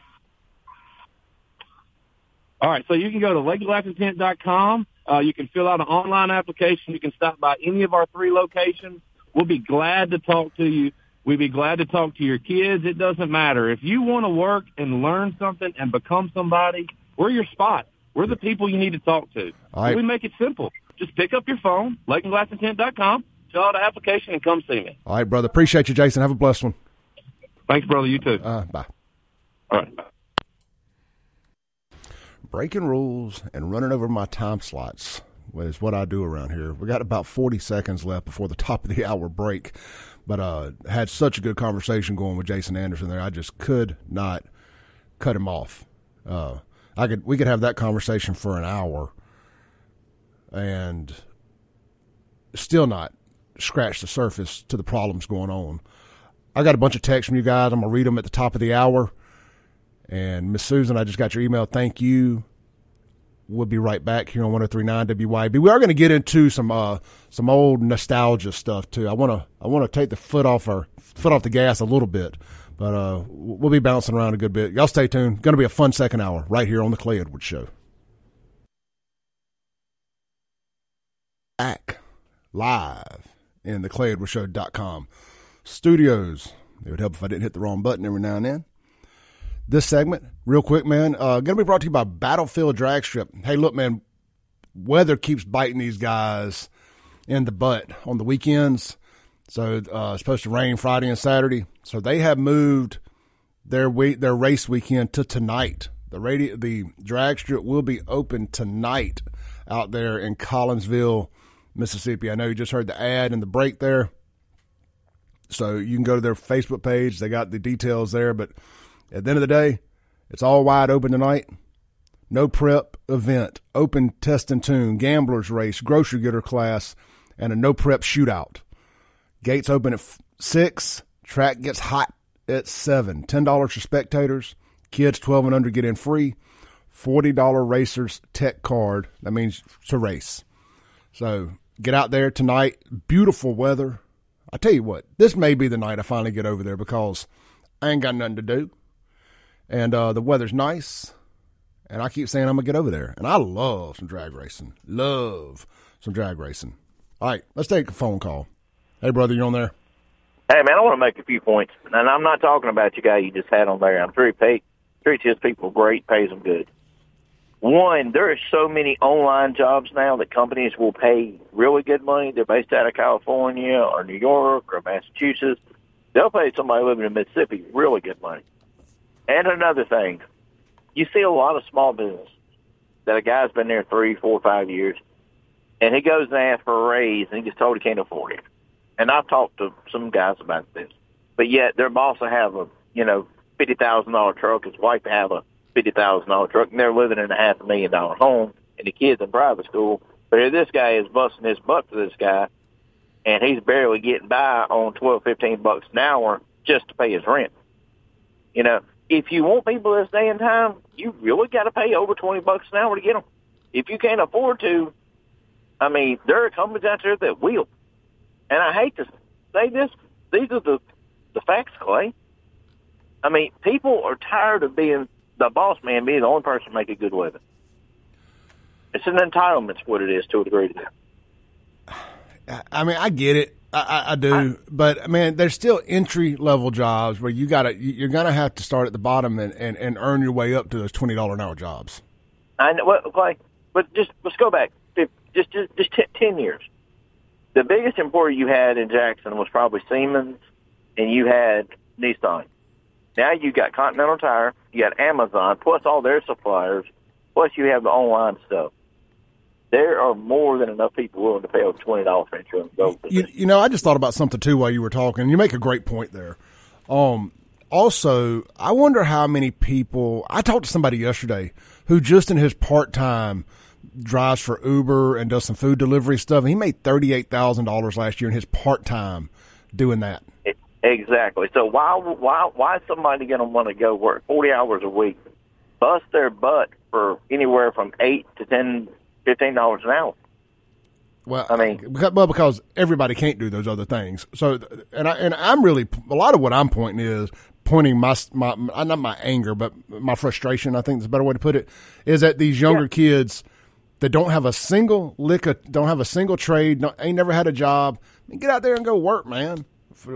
All right, so you can go to lakelandglassandtint.com. Uh, you can fill out an online application. You can stop by any of our three locations. We'll be glad to talk to you. We'd be glad to talk to your kids. It doesn't matter. If you want to work and learn something and become somebody, we're your spot. We're the people you need to talk to. Right. We make it simple. Just pick up your phone, lakelandglassandtint.com, fill out an application, and come see me. All right, brother. Appreciate you, Jason. Have a blessed one. Thanks, brother. You too. Uh, bye. All right. Breaking rules and running over my time slots is what I do around here. We got about 40 seconds left before the top of the hour break, but uh, had such a good conversation going with Jason Anderson there. I just could not cut him off. Uh, I could we could have that conversation for an hour and still not scratch the surface to the problems going on. I got a bunch of texts from you guys. I'm gonna read them at the top of the hour. And Miss Susan, I just got your email. Thank you. We'll be right back here on 1039 WYAB. We are going to get into some uh, some old nostalgia stuff too. I want to I want to take the foot off our foot off the gas a little bit, but uh, we'll be bouncing around a good bit. Y'all stay tuned. Going to be a fun second hour right here on the Clay Edwards Show. Back live in the ClayEdwardsShow.com studios. It would help if I didn't hit the wrong button every now and then this segment real quick, man. Uh, going to be brought to you by Battlefield Drag Strip. Hey, look, man, weather keeps biting these guys in the butt on the weekends. So uh, it's supposed to rain Friday and Saturday. So they have moved their week, their race weekend to tonight. The radio, the drag strip will be open tonight out there in Collinsville, Mississippi. I know you just heard the ad and the break there. So you can go to their Facebook page. They got the details there, but at the end of the day, it's all wide open tonight. No prep event, open test and tune, gamblers race, grocery getter class, and a no prep shootout. Gates open at six. Track gets hot at seven. Ten dollars for spectators. Kids twelve and under get in free. Forty dollar racers tech card. That means to race. So get out there tonight. Beautiful weather. I tell you what, this may be the night I finally get over there because I ain't got nothing to do and uh, the weather's nice. And I keep saying I'm gonna get over there, and I love some drag racing. Love some drag racing. All right, let's take a phone call. Hey, brother, you on there? Hey, man, I want to make a few points, and I'm not talking about you guy you just had on there. I'm sure he pay, treats his people great, pays them good. One, there are so many online jobs now that companies will pay really good money. They're based out of California or New York or Massachusetts. They'll pay somebody living in Mississippi really good money. And another thing, you see a lot of small business that a guy's been there three, four, five years, and he goes and asks for a raise, and he gets told he can't afford it. And I've talked to some guys about this, but yet their boss will have a you know fifty thousand dollar truck, his wife will have a fifty thousand dollar truck, and they're living in a half a million dollar home, and the kids in private school. But here this guy is busting his butt for this guy, and he's barely getting by on twelve, fifteen bucks an hour just to pay his rent. You know, if you want people this day and time, you really got to pay over 20 bucks an hour to get them. If you can't afford to, I mean, there are companies out there that will. And I hate to say this, these are the, the facts, Clay. I mean, people are tired of being the boss man being the only person making a good living. It's an entitlement, what it is to a degree. I mean, I get it. I, I do, I, but man, there's still entry level jobs where you gotta you're gonna have to start at the bottom and, and, and earn your way up to those twenty dollar an hour jobs. I know, well, like, but just let's go back just just just t- ten years. The biggest employer you had in Jackson was probably Siemens, and you had Nissan. Now you got Continental Tire, you got Amazon, plus all their suppliers, plus you have the online stuff there are more than enough people willing to pay over twenty dollars for insurance. You, you, know, I just thought about something too while you were talking. You make a great point there. Um, also, I wonder how many people. I talked to somebody yesterday who just in his part time drives for Uber and does some food delivery stuff. He made thirty eight thousand dollars last year in his part time doing that. Exactly. So why why why is somebody going to want to go work forty hours a week, bust their butt for anywhere from eight to ten fifteen dollars an hour. Well, I mean, well, because everybody can't do those other things. So, and I and I'm really a lot of what I'm pointing is pointing my my uh, not my anger, but my frustration. I think is a better way to put it. Is that these younger yeah. kids that don't have a single lick of, don't have a single trade, don't, ain't never had a job. Get out there and go work, man.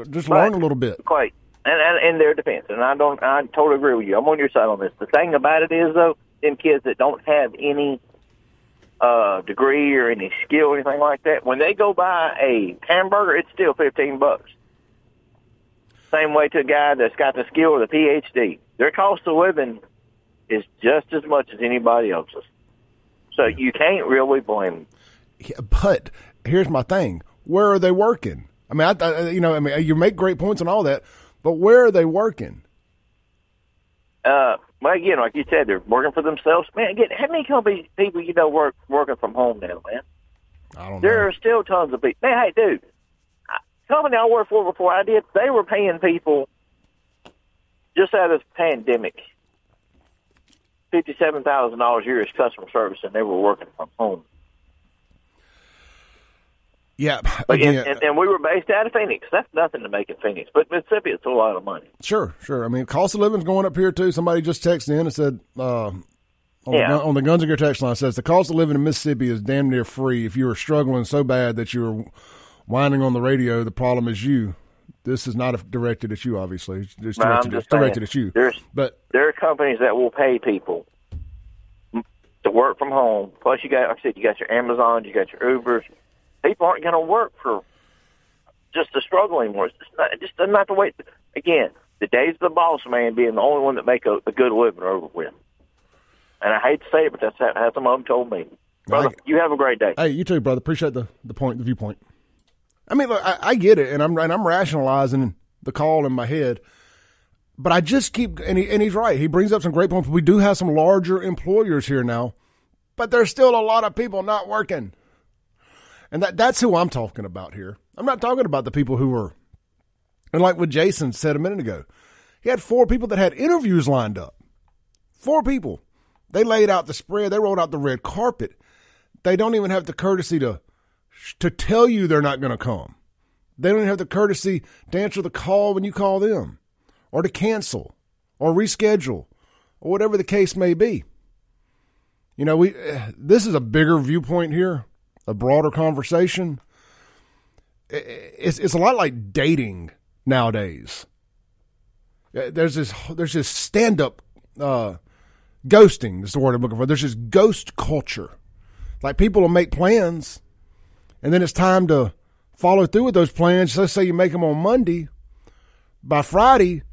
Just right. learn a little bit. Quite. And, and in their defense, and I don't, I totally agree with you. I'm on your side on this. The thing about it is, though, them kids that don't have any uh, degree or any skill or anything like that. When they go buy a hamburger, it's still fifteen bucks. Same way to a guy that's got the skill or the PhD. Their cost of living is just as much as anybody else's. So you can't really blame them. Yeah, but here's my thing: where are they working? I mean, I, I, you know, I mean, you make great points and all that, but where are they working? Uh, well, again, like you said, they're working for themselves. Man, again, how many companies people you know work working from home now, man? I don't there know. are still tons of people. Man, hey, dude, company I worked for before I did, they were paying people just out of this pandemic, fifty-seven thousand dollars a year as customer service, and they were working from home. Yeah, But again, and, and, and we were based out of Phoenix. That's nothing to make it Phoenix, but Mississippi, it's a lot of money. sure, sure. I mean, cost of living's going up here too. Somebody just texted in and said uh, on, Yeah. the, on the Guns and Gear text line says the cost of living in Mississippi is damn near free. If you are struggling so bad that you are whining on the radio, the problem is you. This is not directed at you, obviously. It's it's No, directed, just it's directed at you. there's- But There are companies that will pay people to work from home. Plus, you got, like I said, you got your Amazon, you got your Ubers. People aren't going to work for just the struggle anymore. It's just not, it's just not the way. Again, the days of the boss man being the only one that make a, a good living are over with. And I hate to say it, but that's how, how some of them told me. Brother, you have a great day. Hey, you too, brother. Appreciate the, the point, the viewpoint. I mean, look, I, I get it, and I'm and I'm rationalizing the call in my head, but I just keep and he, and he's right. He brings up some great points. We do have some larger employers here now, but there's still a lot of people not working, and that that's who I'm talking about here. I'm not talking about the people who were, and like what Jason said a minute ago, he had four people that had interviews lined up. Four people. They laid out the spread. They rolled out the red carpet. They don't even have the courtesy to to tell you they're not going to come. They don't even have the courtesy to answer the call when you call them, or to cancel, or reschedule, or whatever the case may be. You know, we eh, this is a bigger viewpoint here, a broader conversation. It's it's a lot like dating nowadays. There's this there's this stand up uh, ghosting is the word I'm looking for. There's this ghost culture. Like people will make plans, and then it's time to follow through with those plans. Let's say you make them on Monday, by Friday,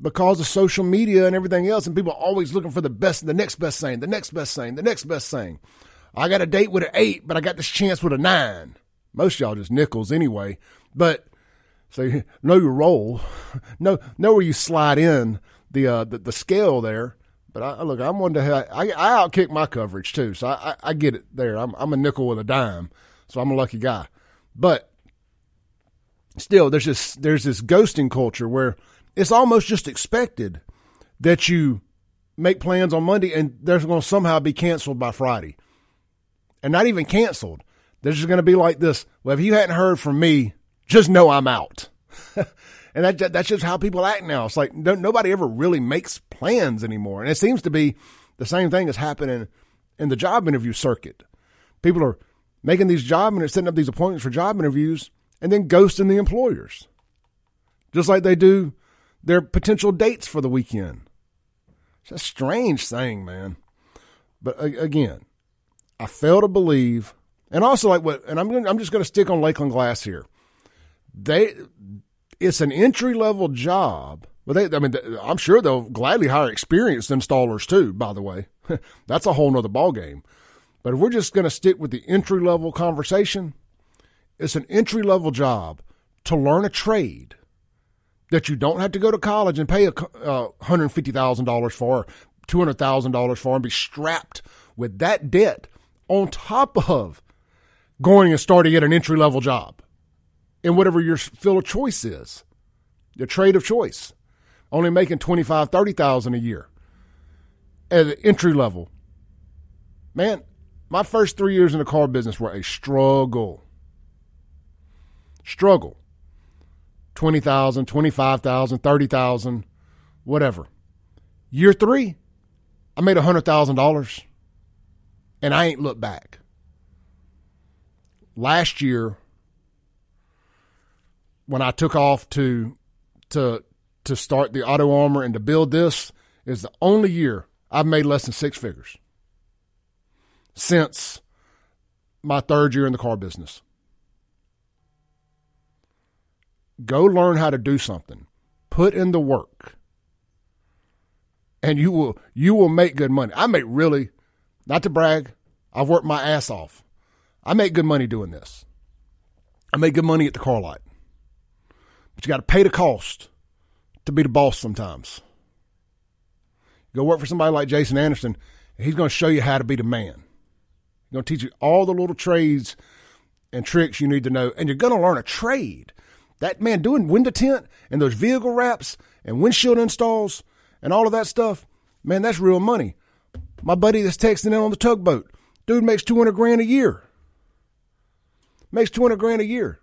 because of social media and everything else, and people are always looking for the best, the next best thing, the next best thing, the next best thing. I got a date with an eight, but I got this chance with a nine. Most y'all just nickels anyway, but so know your role, know know where you slide in the uh, the, the scale there. But I, look, I'm one to I, I outkick my coverage too, so I, I, I get it there. I'm I'm a nickel with a dime, so I'm a lucky guy. But still, there's this there's this ghosting culture where it's almost just expected that you make plans on Monday and they're going to somehow be canceled by Friday, and not even canceled. They're just going to be like this. Well, if you hadn't heard from me, just know I'm out. and that, that's just how people act now. It's like no, nobody ever really makes plans anymore. And it seems to be the same thing that's happening in the job interview circuit. People are making these job and setting up these appointments for job interviews and then ghosting the employers. Just like they do their potential dates for the weekend. It's a strange thing, man. But again, I fail to believe and also, like what, and I'm gonna, I'm just going to stick on Lakeland Glass here. They, it's an entry level job. But they, I mean, I'm sure they'll gladly hire experienced installers too. By the way, that's a whole nother ball game. But if we're just going to stick with the entry level conversation, it's an entry level job to learn a trade that you don't have to go to college and pay a uh, hundred fifty thousand dollars for, two hundred thousand dollars for, and be strapped with that debt on top of going and starting at an entry level job in whatever your field of choice is, your trade of choice, only making twenty five, thirty thousand a year at the entry level. Man, my first three years in the car business were a struggle. Struggle. 20,000, 25,000, 30,000, whatever. Year three, I made $100,000 and I ain't looked back last year when I took off to to to start the auto armor and to build this is the only year I've made less than six figures since my third year in the car business. Go learn how to do something. Put in the work. And you will you will make good money. I make really not to brag, I've worked my ass off. I make good money doing this. I make good money at the car lot. But you got to pay the cost to be the boss sometimes. Go work for somebody like Jason Anderson, and he's going to show you how to be the man. He's going to teach you all the little trades and tricks you need to know, and you're going to learn a trade. That man doing window tint and those vehicle wraps and windshield installs and all of that stuff, man, that's real money. My buddy that's texting in on the tugboat, dude makes 200 grand a year. Makes 200 grand a year.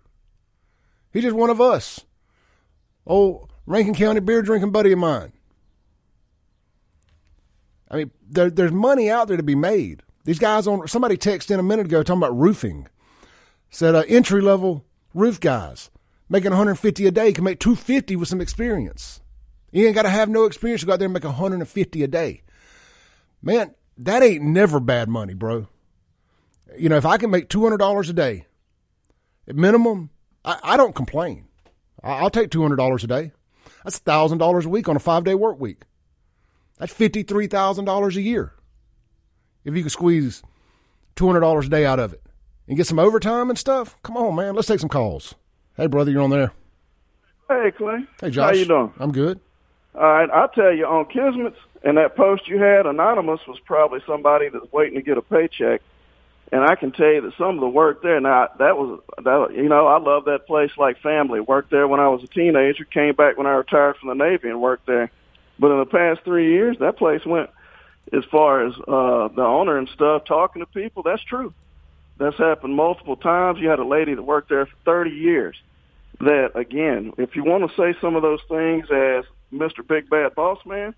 He's just one of us. Oh, Rankin County beer drinking buddy of mine. I mean, there, there's money out there to be made. These guys on somebody texted in a minute ago talking about roofing. Said uh, entry level roof guys making 150 a day can make 250 with some experience. You ain't got to have no experience to go out there and make 150 a day. Man, that ain't never bad money, bro. You know, if I can make $200 a day at minimum, I, I don't complain. I, will take $200 a day. That's $1,000 a week on a five day work week. That's $53,000 a year. If you can squeeze $200 a day out of it and get some overtime and stuff, come on, man. Let's take some calls. Hey, brother, you're on there. Hey, Clay. Hey, Josh. How you doing? I'm good. All right, I'll tell you, on Kismet's and that post you had, Anonymous was probably somebody that's waiting to get a paycheck. And I can tell you that some of the work there, now that was, that, you know, I love that place like family. Worked there when I was a teenager, came back when I retired from the Navy and worked there. But in the past three years, that place went as far as uh, the owner and stuff talking to people. That's true. That's happened multiple times. You had a lady that worked there for 30 years. That again, if you want to say some of those things as Mr. Big Bad Boss Man,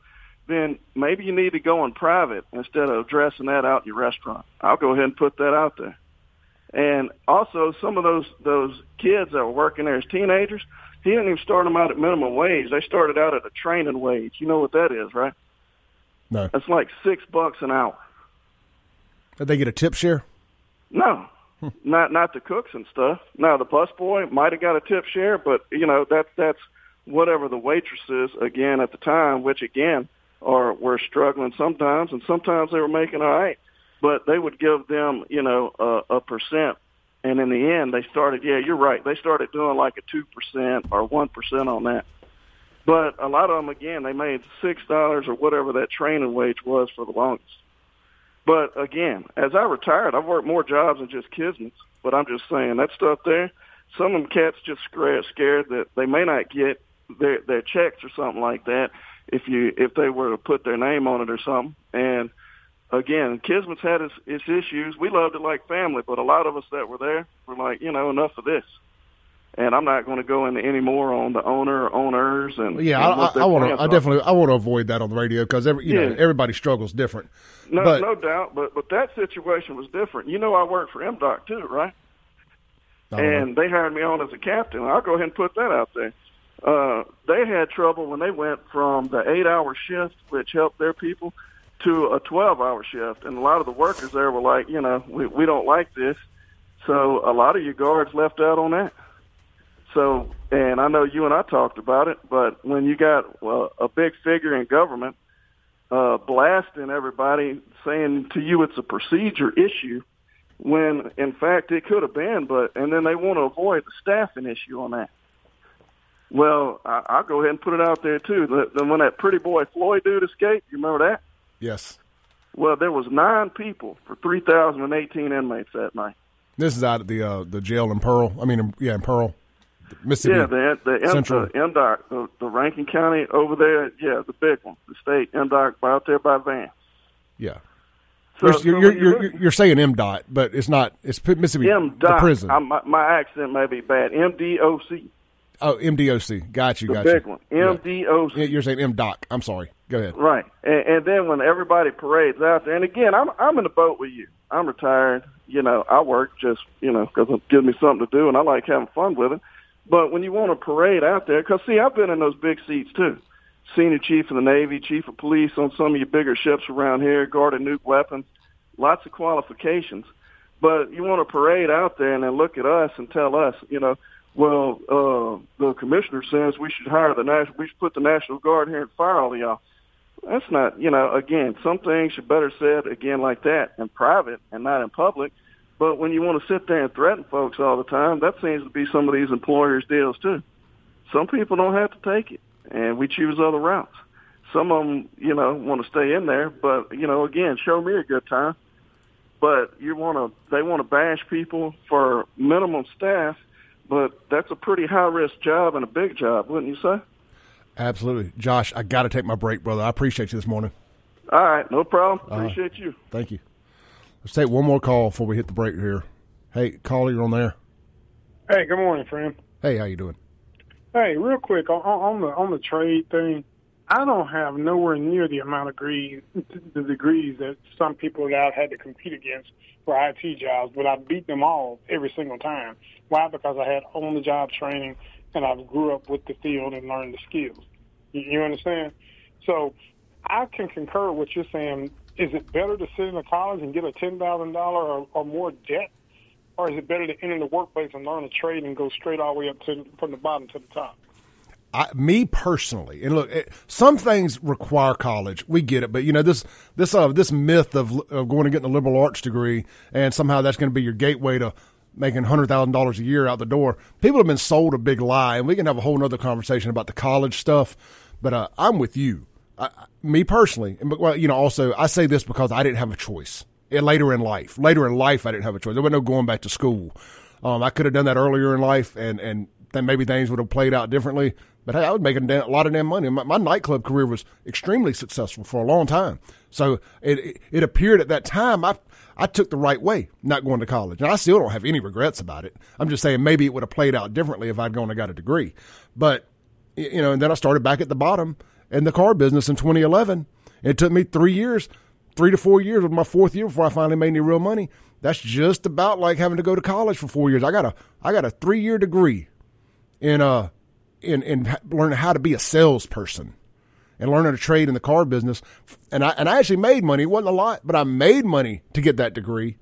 then maybe you need to go in private instead of dressing that out in your restaurant. I'll go ahead and put that out there. And also, some of those those kids that were working there as teenagers, he didn't even start them out at minimum wage. They started out at a training wage. You know what that is, right? No. That's like six bucks an hour. Did they get a tip share? No, hmm. not not the cooks and stuff. Now the bus boy might have got a tip share, but you know that's that's whatever the waitresses again at the time, which again are were struggling sometimes, and sometimes they were making all right, but they would give them you know a, a percent, and in the end they started. Yeah, you're right. They started doing like a two percent or one percent on that. But a lot of them, again, they made six dollars or whatever that training wage was for the longest. But again, as I retired, I've worked more jobs than just Kismet's. But I'm just saying that stuff there. Some of them cats just scared that they may not get their their checks or something like that if you if they were to put their name on it or something. And again, Kismet's had its, its issues. We loved it like family, but a lot of us that were there were like, you know, enough of this and I'm not going to go into any more on the owner or owners and yeah, and I, I want to. I definitely I want to avoid that on the radio because every you Yeah. know everybody struggles different. No, but, no doubt, but but that situation was different. You know, I worked for MDOC too, right? I don't know. And they hired me on as a captain. I'll go ahead and put that out there. Uh, they had trouble when they went from the eight-hour shift, which helped their people, to a 12-hour shift. And a lot of the workers there were like, you know, we we don't like this. So a lot of your guards left out on that. So, and I know you and I talked about it, but when you got uh, a big figure in government uh, blasting everybody, saying to you it's a procedure issue, when in fact it could have been, but and then they want to avoid the staffing issue on that. Well, I, I'll go ahead and put it out there too. The, the, when that pretty boy Floyd dude escaped, you remember that? yes, Well, there was nine people for 3,018 inmates that night. this is out of the uh, the jail in Pearl. I mean, yeah, in Pearl, Mississippi. Yeah, the the, M, Central. the MDOC, the, the Rankin County over there. Yeah, the big one, the state MDOC out there by Van. yeah. So, you're, you're, you're, you you're, you're saying MDOT, but it's not. It's Mississippi MDOC. the prison. I'm, my, my accent may be bad. MDOC, oh, MDOC. Got you. the Got big you. one. MDOC. Yeah, You're saying MDOC. I'm sorry. Go ahead. Right, and, and then when everybody parades out there, and again, I'm I'm in the boat with you. I'm retired. You know, I work just you know because it gives me something to do, and I like having fun with it. But when you want to parade out there, because see, I've been in those big seats too. Senior chief of the Navy, chief of police on some of your bigger ships around here, guarded nuke weapons, lots of qualifications. But you want to parade out there and then look at us and tell us, you know, well, uh, the commissioner says we should hire the national, we should put the National Guard here and fire all y'all. That's not, you know, again, some things should better said again like that in private and not in public. But when you want to sit there and threaten folks all the time, that seems to be some of these employers' deals too. Some people don't have to take it, and we choose other routes. Some of them, you know, want to stay in there, but you know, again, show me a good time. But you want to, they want to bash people for minimum staff, but that's a pretty high risk job and a big job, wouldn't you say? Absolutely, Josh. I got to take my break, brother. I appreciate you this morning. All right, no problem. Appreciate you. Thank you. Let's take one more call before we hit the break here. Hey, caller, you're on there. Hey, good morning, friend. Hey, how you doing? Hey, real quick on, on the on the trade thing, I don't have nowhere near the amount of degrees the degrees that some people that I've had to compete against for IT jobs, but I beat them all every single time. Why? Because I had on the job training and I grew up with the field and learned the skills. You, you understand? So I can concur with what you're saying. Is it better to sit in a college and get a ten thousand dollar or more debt, or is it better to enter the workplace and learn a trade and go straight all the way up to from the bottom to the top? I, me personally, and look, it, some things require college. We get it, but you know this this uh, this myth of, of going to getting a liberal arts degree and somehow that's going to be your gateway to making hundred thousand dollars a year out the door. People have been sold a big lie, and we can have a whole other conversation about the college stuff. But uh, I'm with you. I, me personally, and well, you know, also I say this because I didn't have a choice. And later in life, later in life, I didn't have a choice. There was no going back to school. Um, I could have done that earlier in life, and and then maybe things would have played out differently. But hey, I was making a lot of damn money. My, my nightclub career was extremely successful for a long time. So it, it, it appeared at that time I I took the right way, not going to college, and I still don't have any regrets about it. I'm just saying maybe it would have played out differently if I'd gone and got a degree. But you know, and then I started back at the bottom in the car business in 2011. It took me three years, three to four years of my fourth year before I finally made any real money. That's just about like having to go to college for four years. I got a I got a three year degree in uh in in learning how to be a salesperson and learning to trade in the car business. And I and I actually made money. It wasn't a lot, but I made money to get that degree.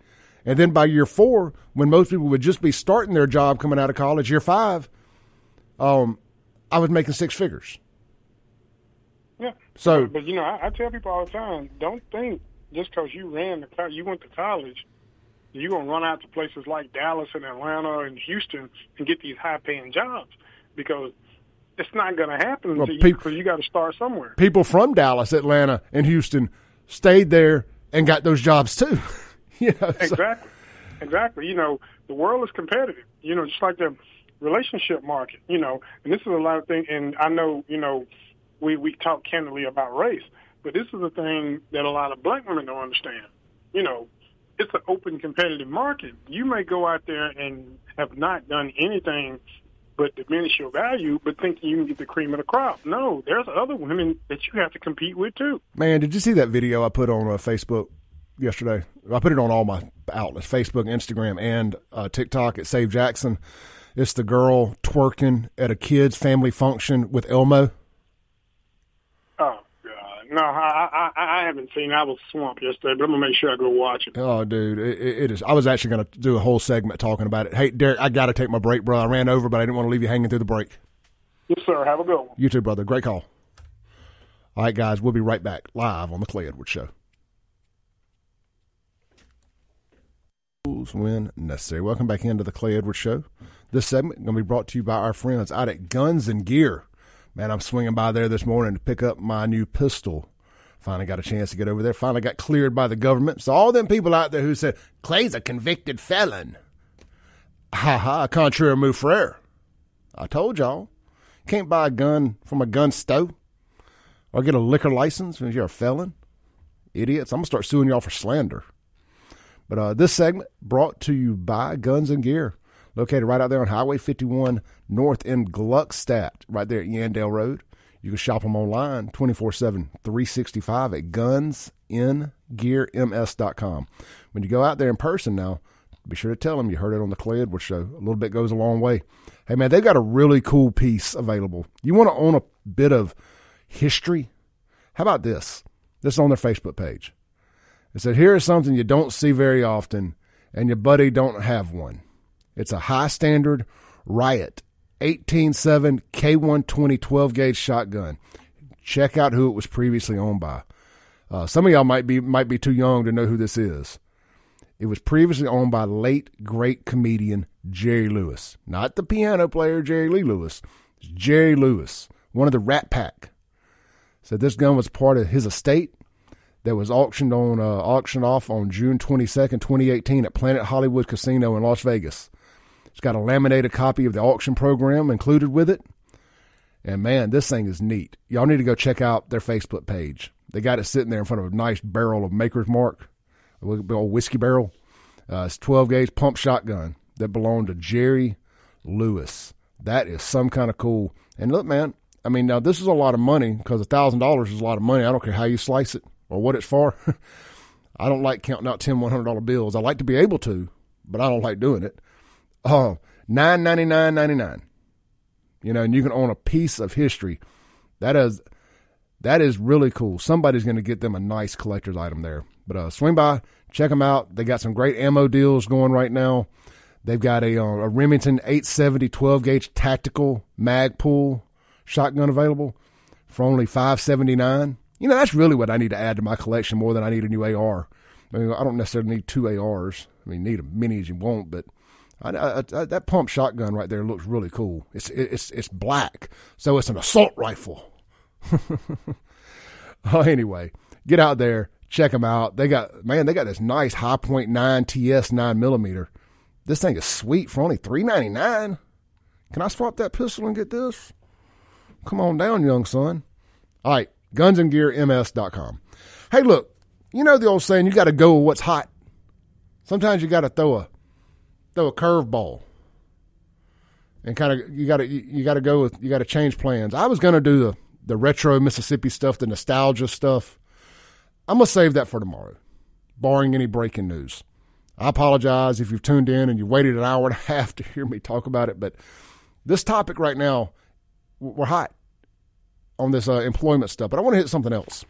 And then by year four, when most people would just be starting their job coming out of college, year five, um, I was making six figures. Yeah. So, but you know, I, I tell people all the time, don't think just because you ran the you went to college, you're gonna run out to places like Dallas and Atlanta and Houston and get these high-paying jobs because it's not going to happen Well, to you peop- because you got to start somewhere. people from Dallas, Atlanta, and Houston stayed there and got those jobs too. you know, so- Exactly. Exactly. You know, the world is competitive. You know, just like the relationship market. You know, and this is a lot of things. And I know, you know, we we talk candidly about race, but this is a thing that a lot of black women don't understand. You know, it's an open competitive market. You may go out there and have not done anything but diminish your value, but thinking you can get the cream of the crop. No, there's other women that you have to compete with too. Man, did you see that video I put on uh, Facebook yesterday? I put it on all my outlets Facebook, Instagram, and uh, TikTok at Save Jackson. It's the girl twerking at a kid's family function with Elmo. Oh God, no, I I, I haven't seen. I was swamped yesterday, but I'm gonna make sure I go watch it. Oh, dude, it, it is. I was actually going to do a whole segment talking about it. Hey, Derek, I got to take my break, bro. I ran over, but I didn't want to leave you hanging through the break. Yes, sir. Have a good one. You too, brother. Great call. All right, guys, we'll be right back live on the Clay Edwards Show. When necessary. Welcome back into the Clay Edwards Show. This segment going to be brought to you by our friends out at Guns and Gear. Man, I'm swinging by there this morning to pick up my new pistol. Finally got a chance to get over there. Finally got cleared by the government. So all them people out there who said Clay's a convicted felon, ha ha, contraire move frere. I told y'all, can't buy a gun from a gun store or get a liquor license if you're a felon. Idiots. I'm to start suing y'all for slander. But uh, this segment brought to you by Guns and Gear, located right out there on Highway 51 North in Gluckstadt, right there at Yandell Road. You can shop them online 24 7, 365 at gunsngearms.com. When you go out there in person now, be sure to tell them you heard it on the Clay Edwards show. A little bit goes a long way. Hey, man, they've got a really cool piece available. You want to own a bit of history? How about this? This is on their Facebook page. It said, Here is something you don't see very often, and your buddy don't have one. It's a high standard Riot 187 K120 12 gauge shotgun. Check out who it was previously owned by. Uh, some of y'all might be might be too young to know who this is. It was previously owned by late great comedian Jerry Lewis, not the piano player Jerry Lee Lewis. It's Jerry Lewis, one of the Rat Pack. Said this gun was part of his estate that was auctioned on uh, auctioned off on June 22nd, 2018 at Planet Hollywood Casino in Las Vegas. It's got a laminated copy of the auction program included with it. And man, this thing is neat. Y'all need to go check out their Facebook page. They got it sitting there in front of a nice barrel of Maker's Mark, a big old whiskey barrel. Uh, it's 12 gauge pump shotgun that belonged to Jerry Lewis. That is some kind of cool. And look, man, I mean, now this is a lot of money because a thousand dollars is a lot of money. I don't care how you slice it or what it's for. I don't like counting out 10 $100 bills. I like to be able to, but I don't like doing it. Oh, nine ninety nine ninety nine. You know, and you can own a piece of history. That is that is really cool. Somebody's going to get them a nice collector's item there. But uh, swing by, check them out. They got some great ammo deals going right now. They've got a, uh, a Remington 870 12 gauge tactical Magpul shotgun available for only 579. You know, that's really what I need to add to my collection more than I need a new AR. I mean, I don't necessarily need two ARs. I mean, need as many as you want, but I, I, I, that pump shotgun right there looks really cool. It's it's it's black, so it's an assault rifle. oh, anyway, get out there, check them out. They got man, they got this nice high nine TS nine millimeter. This thing is sweet for only three ninety nine. Can I swap that pistol and get this? Come on down, young son. All right, gunsandgearms.com. Hey, look, you know the old saying, you got to go with what's hot. Sometimes you got to throw a throw a curveball, and kind of you got to you got to go with you got to change plans. I was going to do the the retro Mississippi stuff, the nostalgia stuff. I'm gonna save that for tomorrow, barring any breaking news. I apologize if you've tuned in and you waited an hour and a half to hear me talk about it, but this topic right now, we're hot on this uh, employment stuff. But I want to hit something else.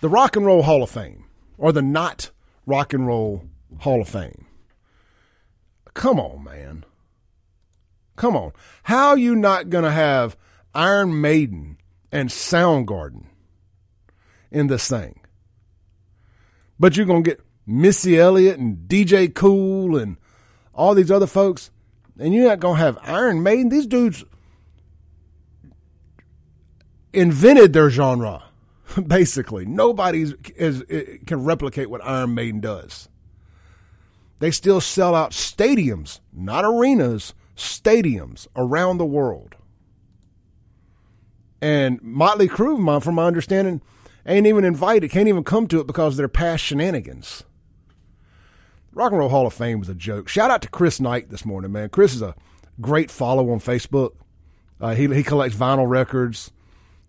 The Rock and Roll Hall of Fame, or the not Rock and Roll Hall of Fame. Come on, man. Come on. How are you not going to have Iron Maiden and Soundgarden in this thing? But you're going to get Missy Elliott and DJ Kool and all these other folks, and you're not going to have Iron Maiden. These dudes invented their genre, basically. Nobody is, can replicate what Iron Maiden does. They still sell out stadiums, not arenas, stadiums around the world. And Motley Crue, from my understanding, ain't even invited, can't even come to it because of their past shenanigans. Rock and Roll Hall of Fame was a joke. Shout out to Chris Knight this morning, man. Chris is a great follow on Facebook. Uh, he he collects vinyl records,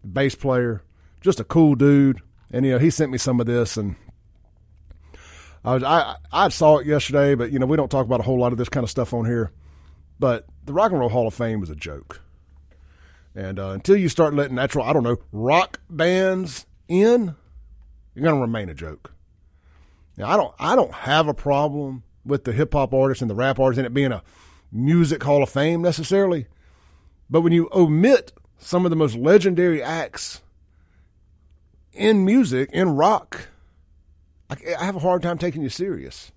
bass player, just a cool dude. And you know, he sent me some of this, and I I I saw it yesterday, but you know, we don't talk about a whole lot of this kind of stuff on here. But the Rock and Roll Hall of Fame was a joke, and uh, until you start letting natural, I don't know, rock bands in, you're going to remain a joke. Now, I don't I don't have a problem with the hip hop artists and the rap artists and it being a music hall of fame necessarily, but when you omit some of the most legendary acts in music in rock, I, I have a hard time taking you serious.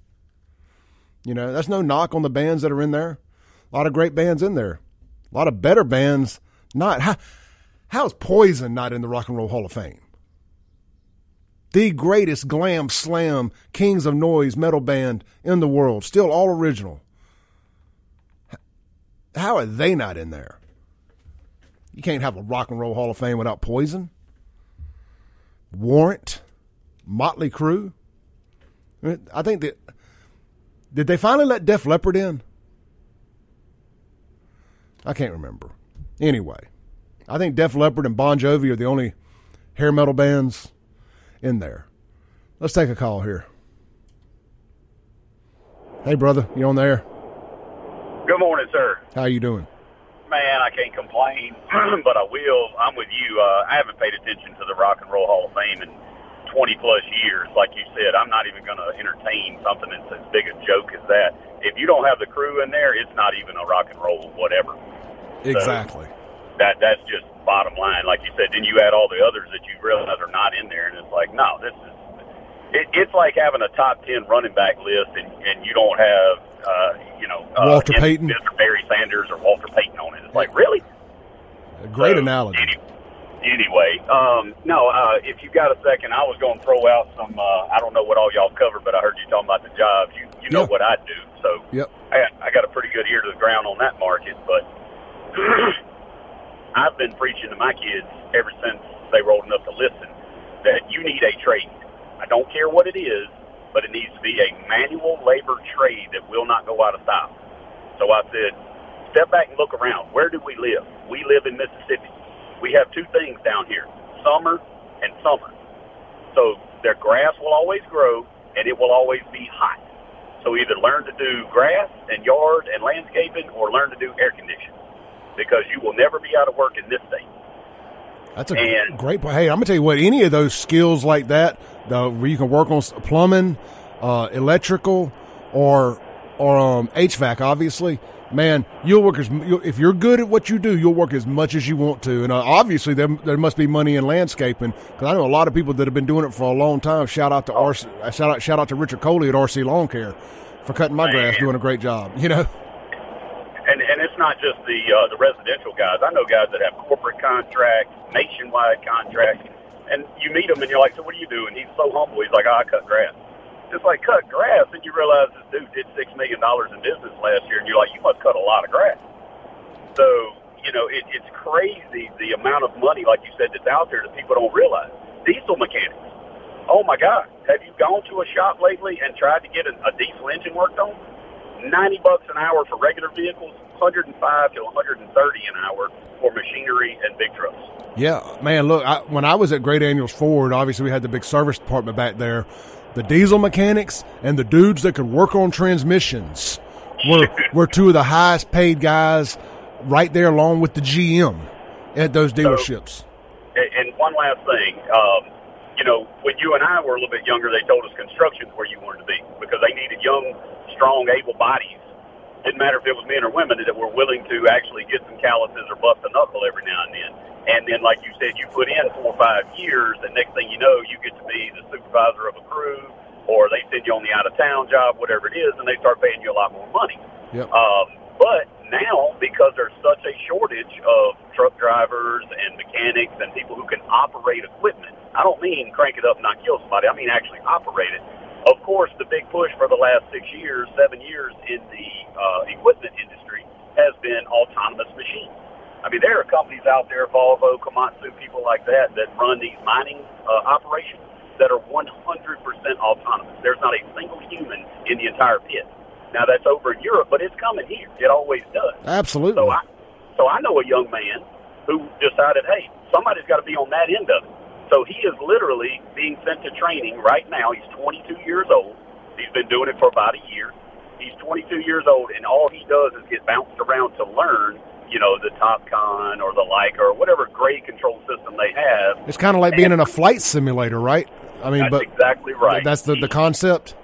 You know, that's no knock on the bands that are in there. A lot of great bands in there. A lot of better bands not. How, how's Poison not in the Rock and Roll Hall of Fame? the greatest glam slam kings of noise metal band in the world, still all original. How are they not in there? You can't have a rock and roll hall of fame without Poison, Warrant, Motley Crue. I think that did they finally let Def Leppard in? I can't remember. Anyway, I think Def Leppard and Bon Jovi are the only hair metal bands in there. Let's take a call here. Hey, brother, you on there? Good morning, sir. How you doing? Man, I can't complain, but I will. I'm with you. Uh, I haven't paid attention to the Rock and Roll Hall of Fame in 20 plus years. Like you said, I'm not even going to entertain something that's as big a joke as that. If you don't have the crew in there, it's not even a rock and roll whatever. Exactly. So that that's just bottom line. Like you said, then you add all the others that you realize are not in there, and it's like, no, this is. It, it's like having a top ten running back list, and and you don't have, uh, you know, uh, Walter Payton, Mr. Barry Sanders, or Walter Payton on it. It's like really. A great so, analogy. Anyway, anyway um, no, uh, if you got a second, I was going to throw out some. Uh, I don't know what all y'all covered, but I heard you talking about the jobs. You you know what I do, so yep. I, I got a pretty good ear to the ground on that market, but. I've been preaching to my kids ever since they were old enough to listen. that you need a trade. I don't care what it is, but it needs to be a manual labor trade that will not go out of style. So I said, step back and look around. Where do we live? We live in Mississippi. We have two things down here, summer and summer. So their grass will always grow and it will always be hot. So either learn to do grass and yard and landscaping or learn to do air conditioning because you will never be out of work in this state. That's a And- great point. Hey, I'm gonna tell you what. Any of those skills like that, the, where you can work on plumbing, uh, electrical, or or um, HVAC, obviously, man, you'll work as you'll, if you're good at what you do, you'll work as much as you want to. And uh, obviously, there there must be money in landscaping because I know a lot of people that have been doing it for a long time. Shout out to RC, uh, shout out shout out to Richard Coley at RC Lawn Care for cutting my grass, Man. doing a great job. You know, and and it's not just the uh, the residential guys. I know guys that have corporate contracts, nationwide contracts, and you meet him and you're like, "So what do you do?" And he's so humble. He's like, oh, "I cut grass." Just like cut grass, and you realize this dude did six million dollars in business last year, and you're like, "You must cut a lot of grass." So you know, it, it's crazy the amount of money, like you said, that's out there that people don't realize. Diesel mechanics. Oh my God! Have you gone to a shop lately and tried to get a, a diesel engine worked on? 90 bucks an hour for regular vehicles, 105 to 130 an hour for machinery and big trucks. Yeah, man. Look, I, when I was at Gray Daniels Ford, obviously we had the big service department back there. The diesel mechanics and the dudes that could work on transmissions were were two of the highest paid guys right there, along with the GM at those dealerships. And, and one last thing, um, you know, when you and I were a little bit younger, they told us construction's where you wanted to be because they needed young, strong, able bodies. Didn't matter if it was men or women that were willing to actually get some calluses or bust a knuckle every now and then. And then, like you said, you put in four or five years, and next thing you know, you get to be the supervisor of a crew, or they send you on the out of town job, whatever it is, and they start paying you a lot more money. Yep. Um, but now, because there's such a shortage of truck drivers and mechanics and people who can operate equipment, I don't mean crank it up and not kill somebody. I mean actually operate it. Of course, the big push for the last six years, seven years in the uh, equipment industry has been autonomous machines. I mean, there are companies out there, Volvo, Komatsu, people like that, that run these mining uh, operations that are 100% autonomous. There's not a single human in the entire pit. Now that's over in Europe, but it's coming here. It always does. Absolutely. So I, so I know a young man who decided, hey, somebody's got to be on that end of it. So he is literally being sent to training right now. He's 22 years old. He's been doing it for about a year. He's 22 years old, and all he does is get bounced around to learn, you know, the Topcon or the Leica or whatever grade control system they have. It's kind of like being in a flight simulator, right? I mean, That's but exactly right. that's the, the concept.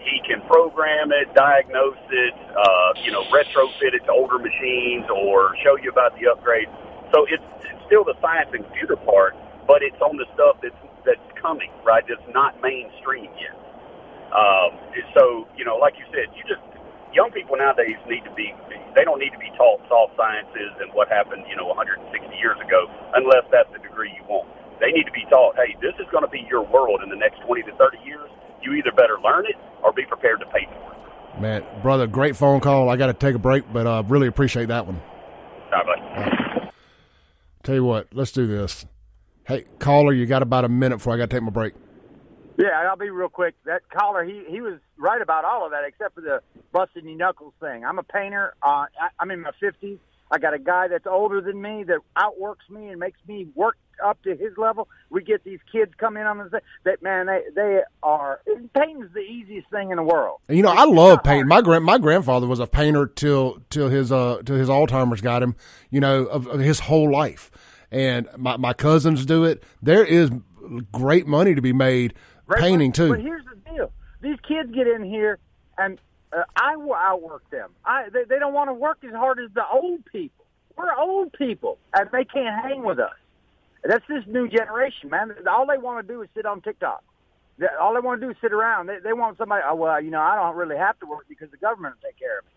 he can program it, diagnose it, uh, you know, retrofit it to older machines or show you about the upgrades. So it's, it's still the science and computer part, but it's on the stuff that's that's coming, right? That's not mainstream yet. Um, so you know, like you said, you just young people nowadays need to be they don't need to be taught soft sciences and what happened, you know, 160 years ago, unless that's the degree you want. They need to be taught, hey, this is going to be your world in the next 20 to 30 years. You either better learn it or be prepared to pay for it. Man, brother, great phone call. I got to take a break, but uh, really appreciate that one. All right, Tell you what, let's do this. Hey, caller, you got about a minute before I got to take my break. Yeah, I'll be real quick. That caller, he he was right about all of that, except for the busting your knuckles thing. I'm a painter. Uh, I, I'm in my fifties. I got a guy that's older than me that outworks me and makes me work up to his level. We get these kids come in on the that man. They they are painting's the easiest thing in the world. You know, I love painting. My grand my grandfather was a painter till till his uh till his Alzheimer's got him. You know, of, of his whole life. And my my cousins do it. There is great money to be made Right, painting but, too. But here's the deal: these kids get in here, and uh, I will outwork them. I they, they don't want to work as hard as the old people. We're old people, and they can't hang with us. That's this new generation, man. All they want to do is sit on TikTok. All they want to do is sit around. They, they want somebody. Oh, well, you know, I don't really have to work because the government will take care of me.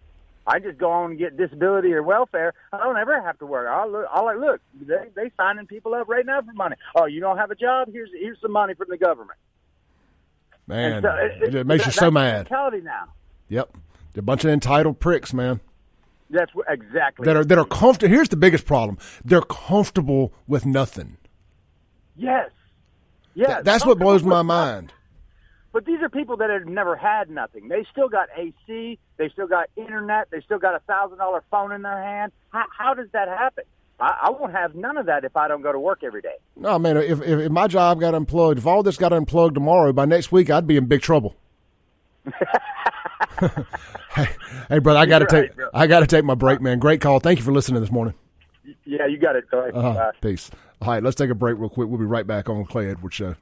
I just go on and get disability or welfare. I don't ever have to work. I'll look. I'll like, look. They they signing people up right now for money. Oh, you don't have a job? Here's here's some money from the government. man, so it, it makes that- you so mad. Mentality now. Yep, They're a bunch of entitled pricks, man. That's exactly That are that are comfortable. Here's the biggest problem: they're comfortable with nothing. Yes. Yeah, Th- that's what blows my mind. But these are people that have never had nothing. They still got AC. They still got internet. They still got a thousand dollar phone in their hand. How, how does that happen? I, I won't have none of that if I don't go to work every day. No, man, if, if, if my job got unplugged, if all this got unplugged tomorrow, by next week, I'd be in big trouble. hey, hey, brother, I got to take right. I got to take my break, man. Great call. Thank you for listening this morning. Yeah, you got it. Go ahead. Uh-huh. Peace. All right, let's take a break real quick. We'll be right back on the Clay Edwards Show.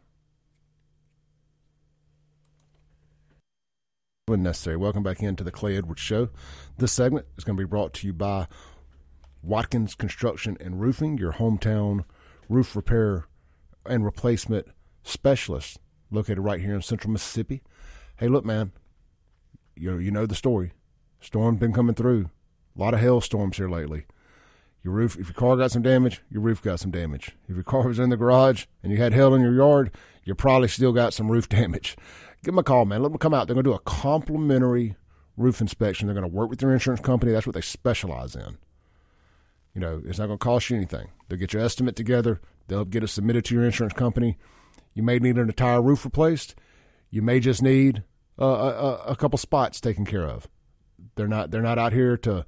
When necessary. Welcome back into the Clay Edwards Show. This segment is going to be brought to you by Watkins Construction and Roofing, your hometown roof repair and replacement specialist, located right here in Central Mississippi. Hey, look, man, you you know the story. Storm's been coming through. A lot of hailstorms here lately. Your roof, if your car got some damage, your roof got some damage. If your car was in the garage and you had hail in your yard, you probably still got some roof damage. Give them a call, man. Let them come out. They're going to do a complimentary roof inspection. They're going to work with your insurance company. That's what they specialize in. You know, it's not going to cost you anything. They'll get your estimate together. They'll get it submitted to your insurance company. You may need an entire roof replaced. You may just need a, a, a couple spots taken care of. They're not. They're not out here to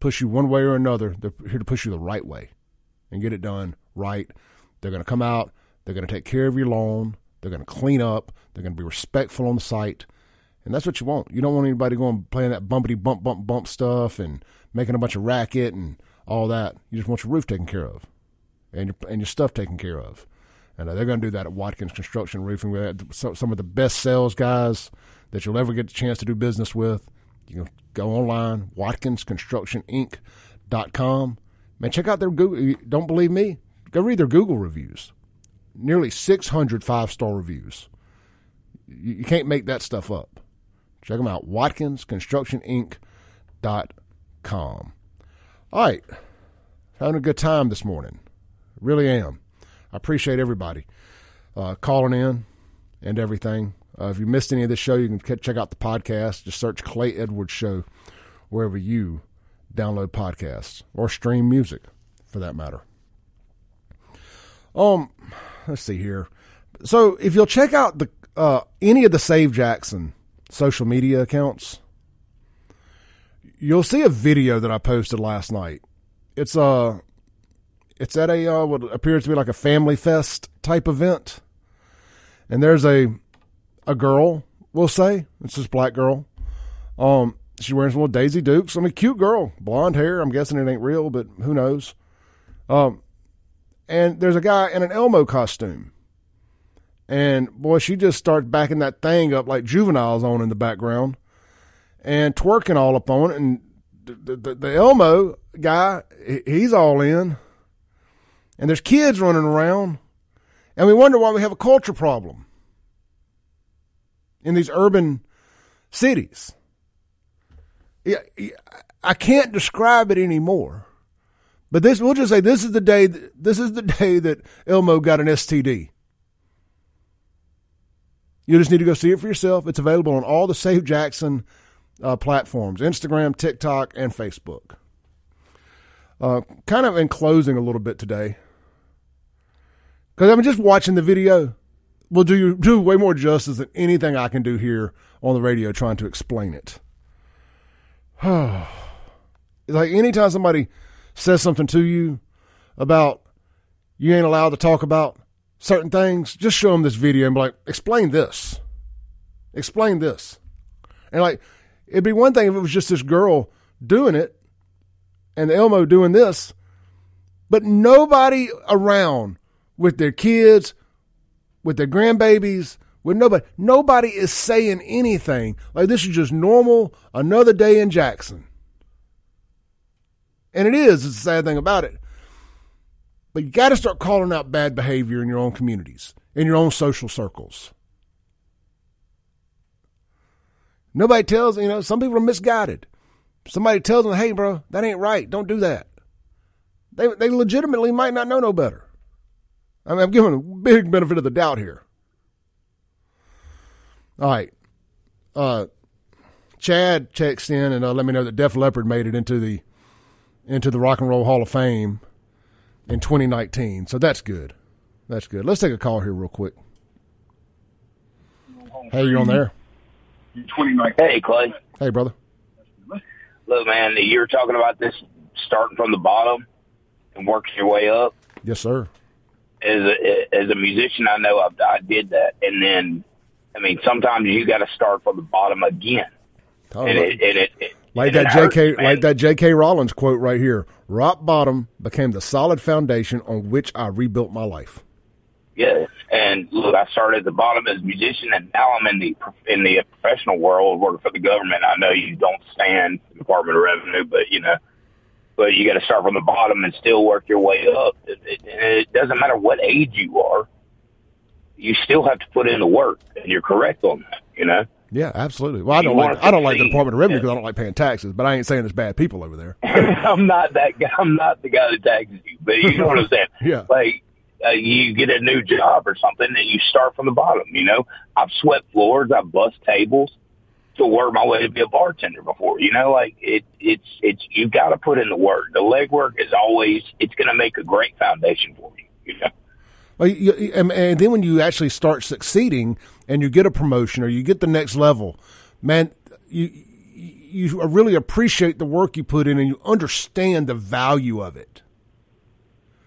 push you one way or another. They're here to push you the right way and get it done right. They're going to come out. They're going to take care of your lawn. They're going to clean up. They're going to be respectful on the site. And that's what you want. You don't want anybody going playing that bumpity bump bump bump stuff and making a bunch of racket and all that. You just want your roof taken care of and your and your stuff taken care of. And uh, they're going to do that at Watkins Construction Roofing. Had some some of the best sales guys that you'll ever get the chance to do business with. You can go online, watkinsconstructioninc.com. Man, check out their Google. Don't believe me? Go read their Google reviews. Nearly 600 five star reviews. You, you can't make that stuff up. Check them out, watkinsconstructioninc.com. All right. Having a good time this morning. Really am. I appreciate everybody uh, calling in and everything. Uh, if you missed any of this show, you can check out the podcast. Just search Clay Edwards Show wherever you download podcasts or stream music, for that matter. Um, let's see here. So if you'll check out the uh, any of the Save Jackson social media accounts, you'll see a video that I posted last night. It's uh it's at a uh, what appears to be like a family fest type event, and there's a a girl. We'll say it's this black girl. Um, she's wearing some little Daisy Dukes. I mean, cute girl, blonde hair. I'm guessing it ain't real, but who knows? Um, and there's a guy in an Elmo costume. And boy, she just starts backing that thing up like juveniles on in the background and twerking all up on it. And the, the, the Elmo guy, he's all in. And there's kids running around. And we wonder why we have a culture problem in these urban cities. I can't describe it anymore. But this, we'll just say this is the day. This is the day that Elmo got an STD. You just need to go see it for yourself. It's available on all the Save Jackson uh, platforms: Instagram, TikTok, and Facebook. Uh, kind of in closing a little bit today, because I'm just watching the video. Will do you do way more justice than anything I can do here on the radio trying to explain it. like anytime somebody says something to you about you ain't allowed to talk about certain things, just show them this video and be like, explain this. Explain this. And like, it'd be one thing if it was just this girl doing it and Elmo doing this, but nobody around with their kids, with their grandbabies, with nobody, nobody is saying anything. Like, this is just normal, another day in Jackson. And it is, it's the sad thing about it. But you got to start calling out bad behavior in your own communities, in your own social circles. Nobody tells, you know, some people are misguided. Somebody tells them, hey, bro, that ain't right. Don't do that. They, they legitimately might not know no better. I mean, I'm giving a big benefit of the doubt here. All right. Uh, Chad checks in and uh, let me know that Def Leppard made it into the into the Rock and Roll Hall of Fame in 2019. So that's good. That's good. Let's take a call here real quick. Hey, you're on there. Hey, Clay. Hey, brother. Look, man, you're talking about this starting from the bottom and working your way up. Yes, sir. As a, as a musician, I know I've, I did that, and then, I mean, sometimes you got to start from the bottom again. Oh, and it, and it, it, like that J.K. man. like that J.K. Rowling's quote right here. Rock bottom became the solid foundation on which I rebuilt my life. Yeah, and look, I started at the bottom as a musician, and now I'm in the in the professional world working for the government. I know you don't stand Department of Revenue, but you know, but you got to start from the bottom and still work your way up. It, it, it doesn't matter what age you are, you still have to put in the work, and you're correct on that. You know. Yeah, absolutely. Well, I don't like I don't like the. Department of Revenue because I don't like paying taxes. But I ain't saying there's bad people over there. I'm not that guy. I'm not the guy that taxes you, but you know what I'm saying. Yeah. Like uh, you get a new job or something, and you start from the bottom. You know, I've swept floors, I've bust tables to work my way to be a bartender before. You know, like it. It's it's you've got to put in the work. The legwork is always. It's going to make a great foundation for you. You know. Well, you, you- and, and then when you actually start succeeding and you get a promotion or you get the next level, man, you you really appreciate the work you put in and you understand the value of it.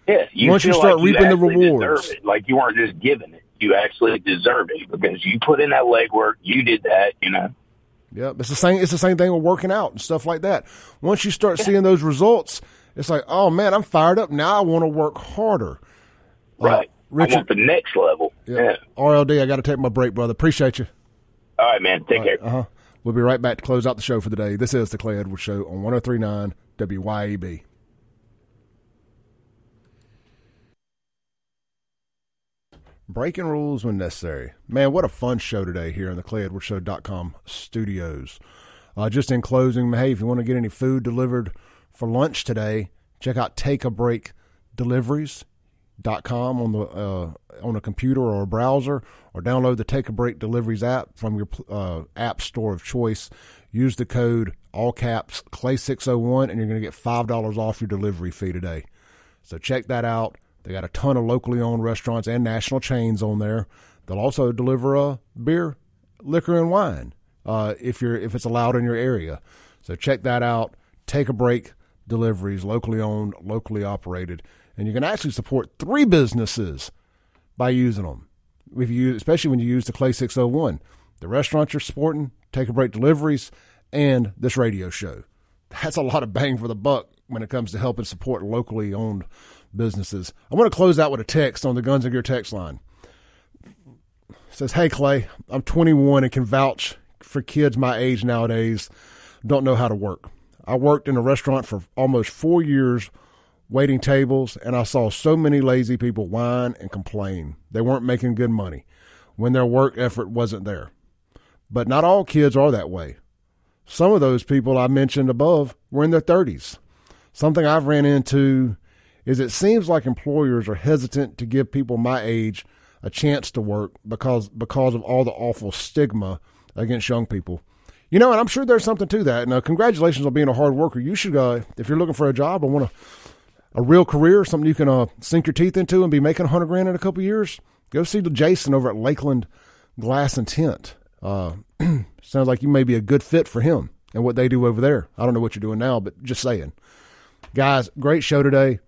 Yeah, you Once you start like reaping the rewards. it. like you weren't just given it. You actually deserve it because you put in that legwork. You did that. You know. Yep, it's the same. It's the same thing with working out and stuff like that. Once you start seeing those results, it's like, oh man, I'm fired up. Now I want to work harder. Right. Richard- I want the next level. Yeah. RLD, I got to take my break, brother. Appreciate you. All right, man. Take care. Uh huh. We'll be right back to close out the show for the day. This is the Clay Edwards Show on 1039 WYAB. Breaking rules when necessary. Man, what a fun show today here in the ClayEdwardsShow.com studios. Uh, just in closing, hey, if you want to get any food delivered for lunch today, check out Take a Break Deliveries dot com on the uh, on a computer or a browser, or download the Take a Break Deliveries app from your uh, app store of choice. Use the code all caps Clay six hundred one, and you're going to get five dollars off your delivery fee today. So check that out. They got a ton of locally owned restaurants and national chains on there. They'll also deliver uh, beer, liquor, and wine uh, if you're if it's allowed in your area. So check that out. Take a break. Deliveries, locally owned, locally operated, and you can actually support three businesses by using them. If you, especially when you use the Clay Six Hundred One, the restaurant you're supporting, Take a Break Deliveries, and this radio show. That's a lot of bang for the buck when it comes to helping support locally owned businesses. I want to close out with a text on the Guns and Gear text line. It says, "Hey Clay, I'm 21 and can vouch for kids my age nowadays don't know how to work. I worked in a restaurant for almost 4 years waiting tables and I saw so many lazy people whine and complain. They weren't making good money when their work effort wasn't there. But not all kids are that way. Some of those people I mentioned above were in their 30s. Something I've ran into is it seems like employers are hesitant to give people my age a chance to work because because of all the awful stigma against young people. You know, and I'm sure there's something to that. Now, congratulations on being a hard worker. You should, uh, if you're looking for a job or want a, a real career, something you can uh, sink your teeth into and be making a hundred grand in a couple years, go see Jason over at Lakeland Glass and Tint. Uh, sounds like you may be a good fit for him and what they do over there. I don't know what you're doing now, but just saying. Guys, great show today.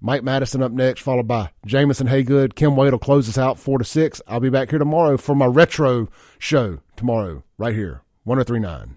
Mike Madison up next, followed by Jameson Haygood. Kim Wade will close us out four to six. I'll be back here tomorrow for my retro show tomorrow, right here, 1039.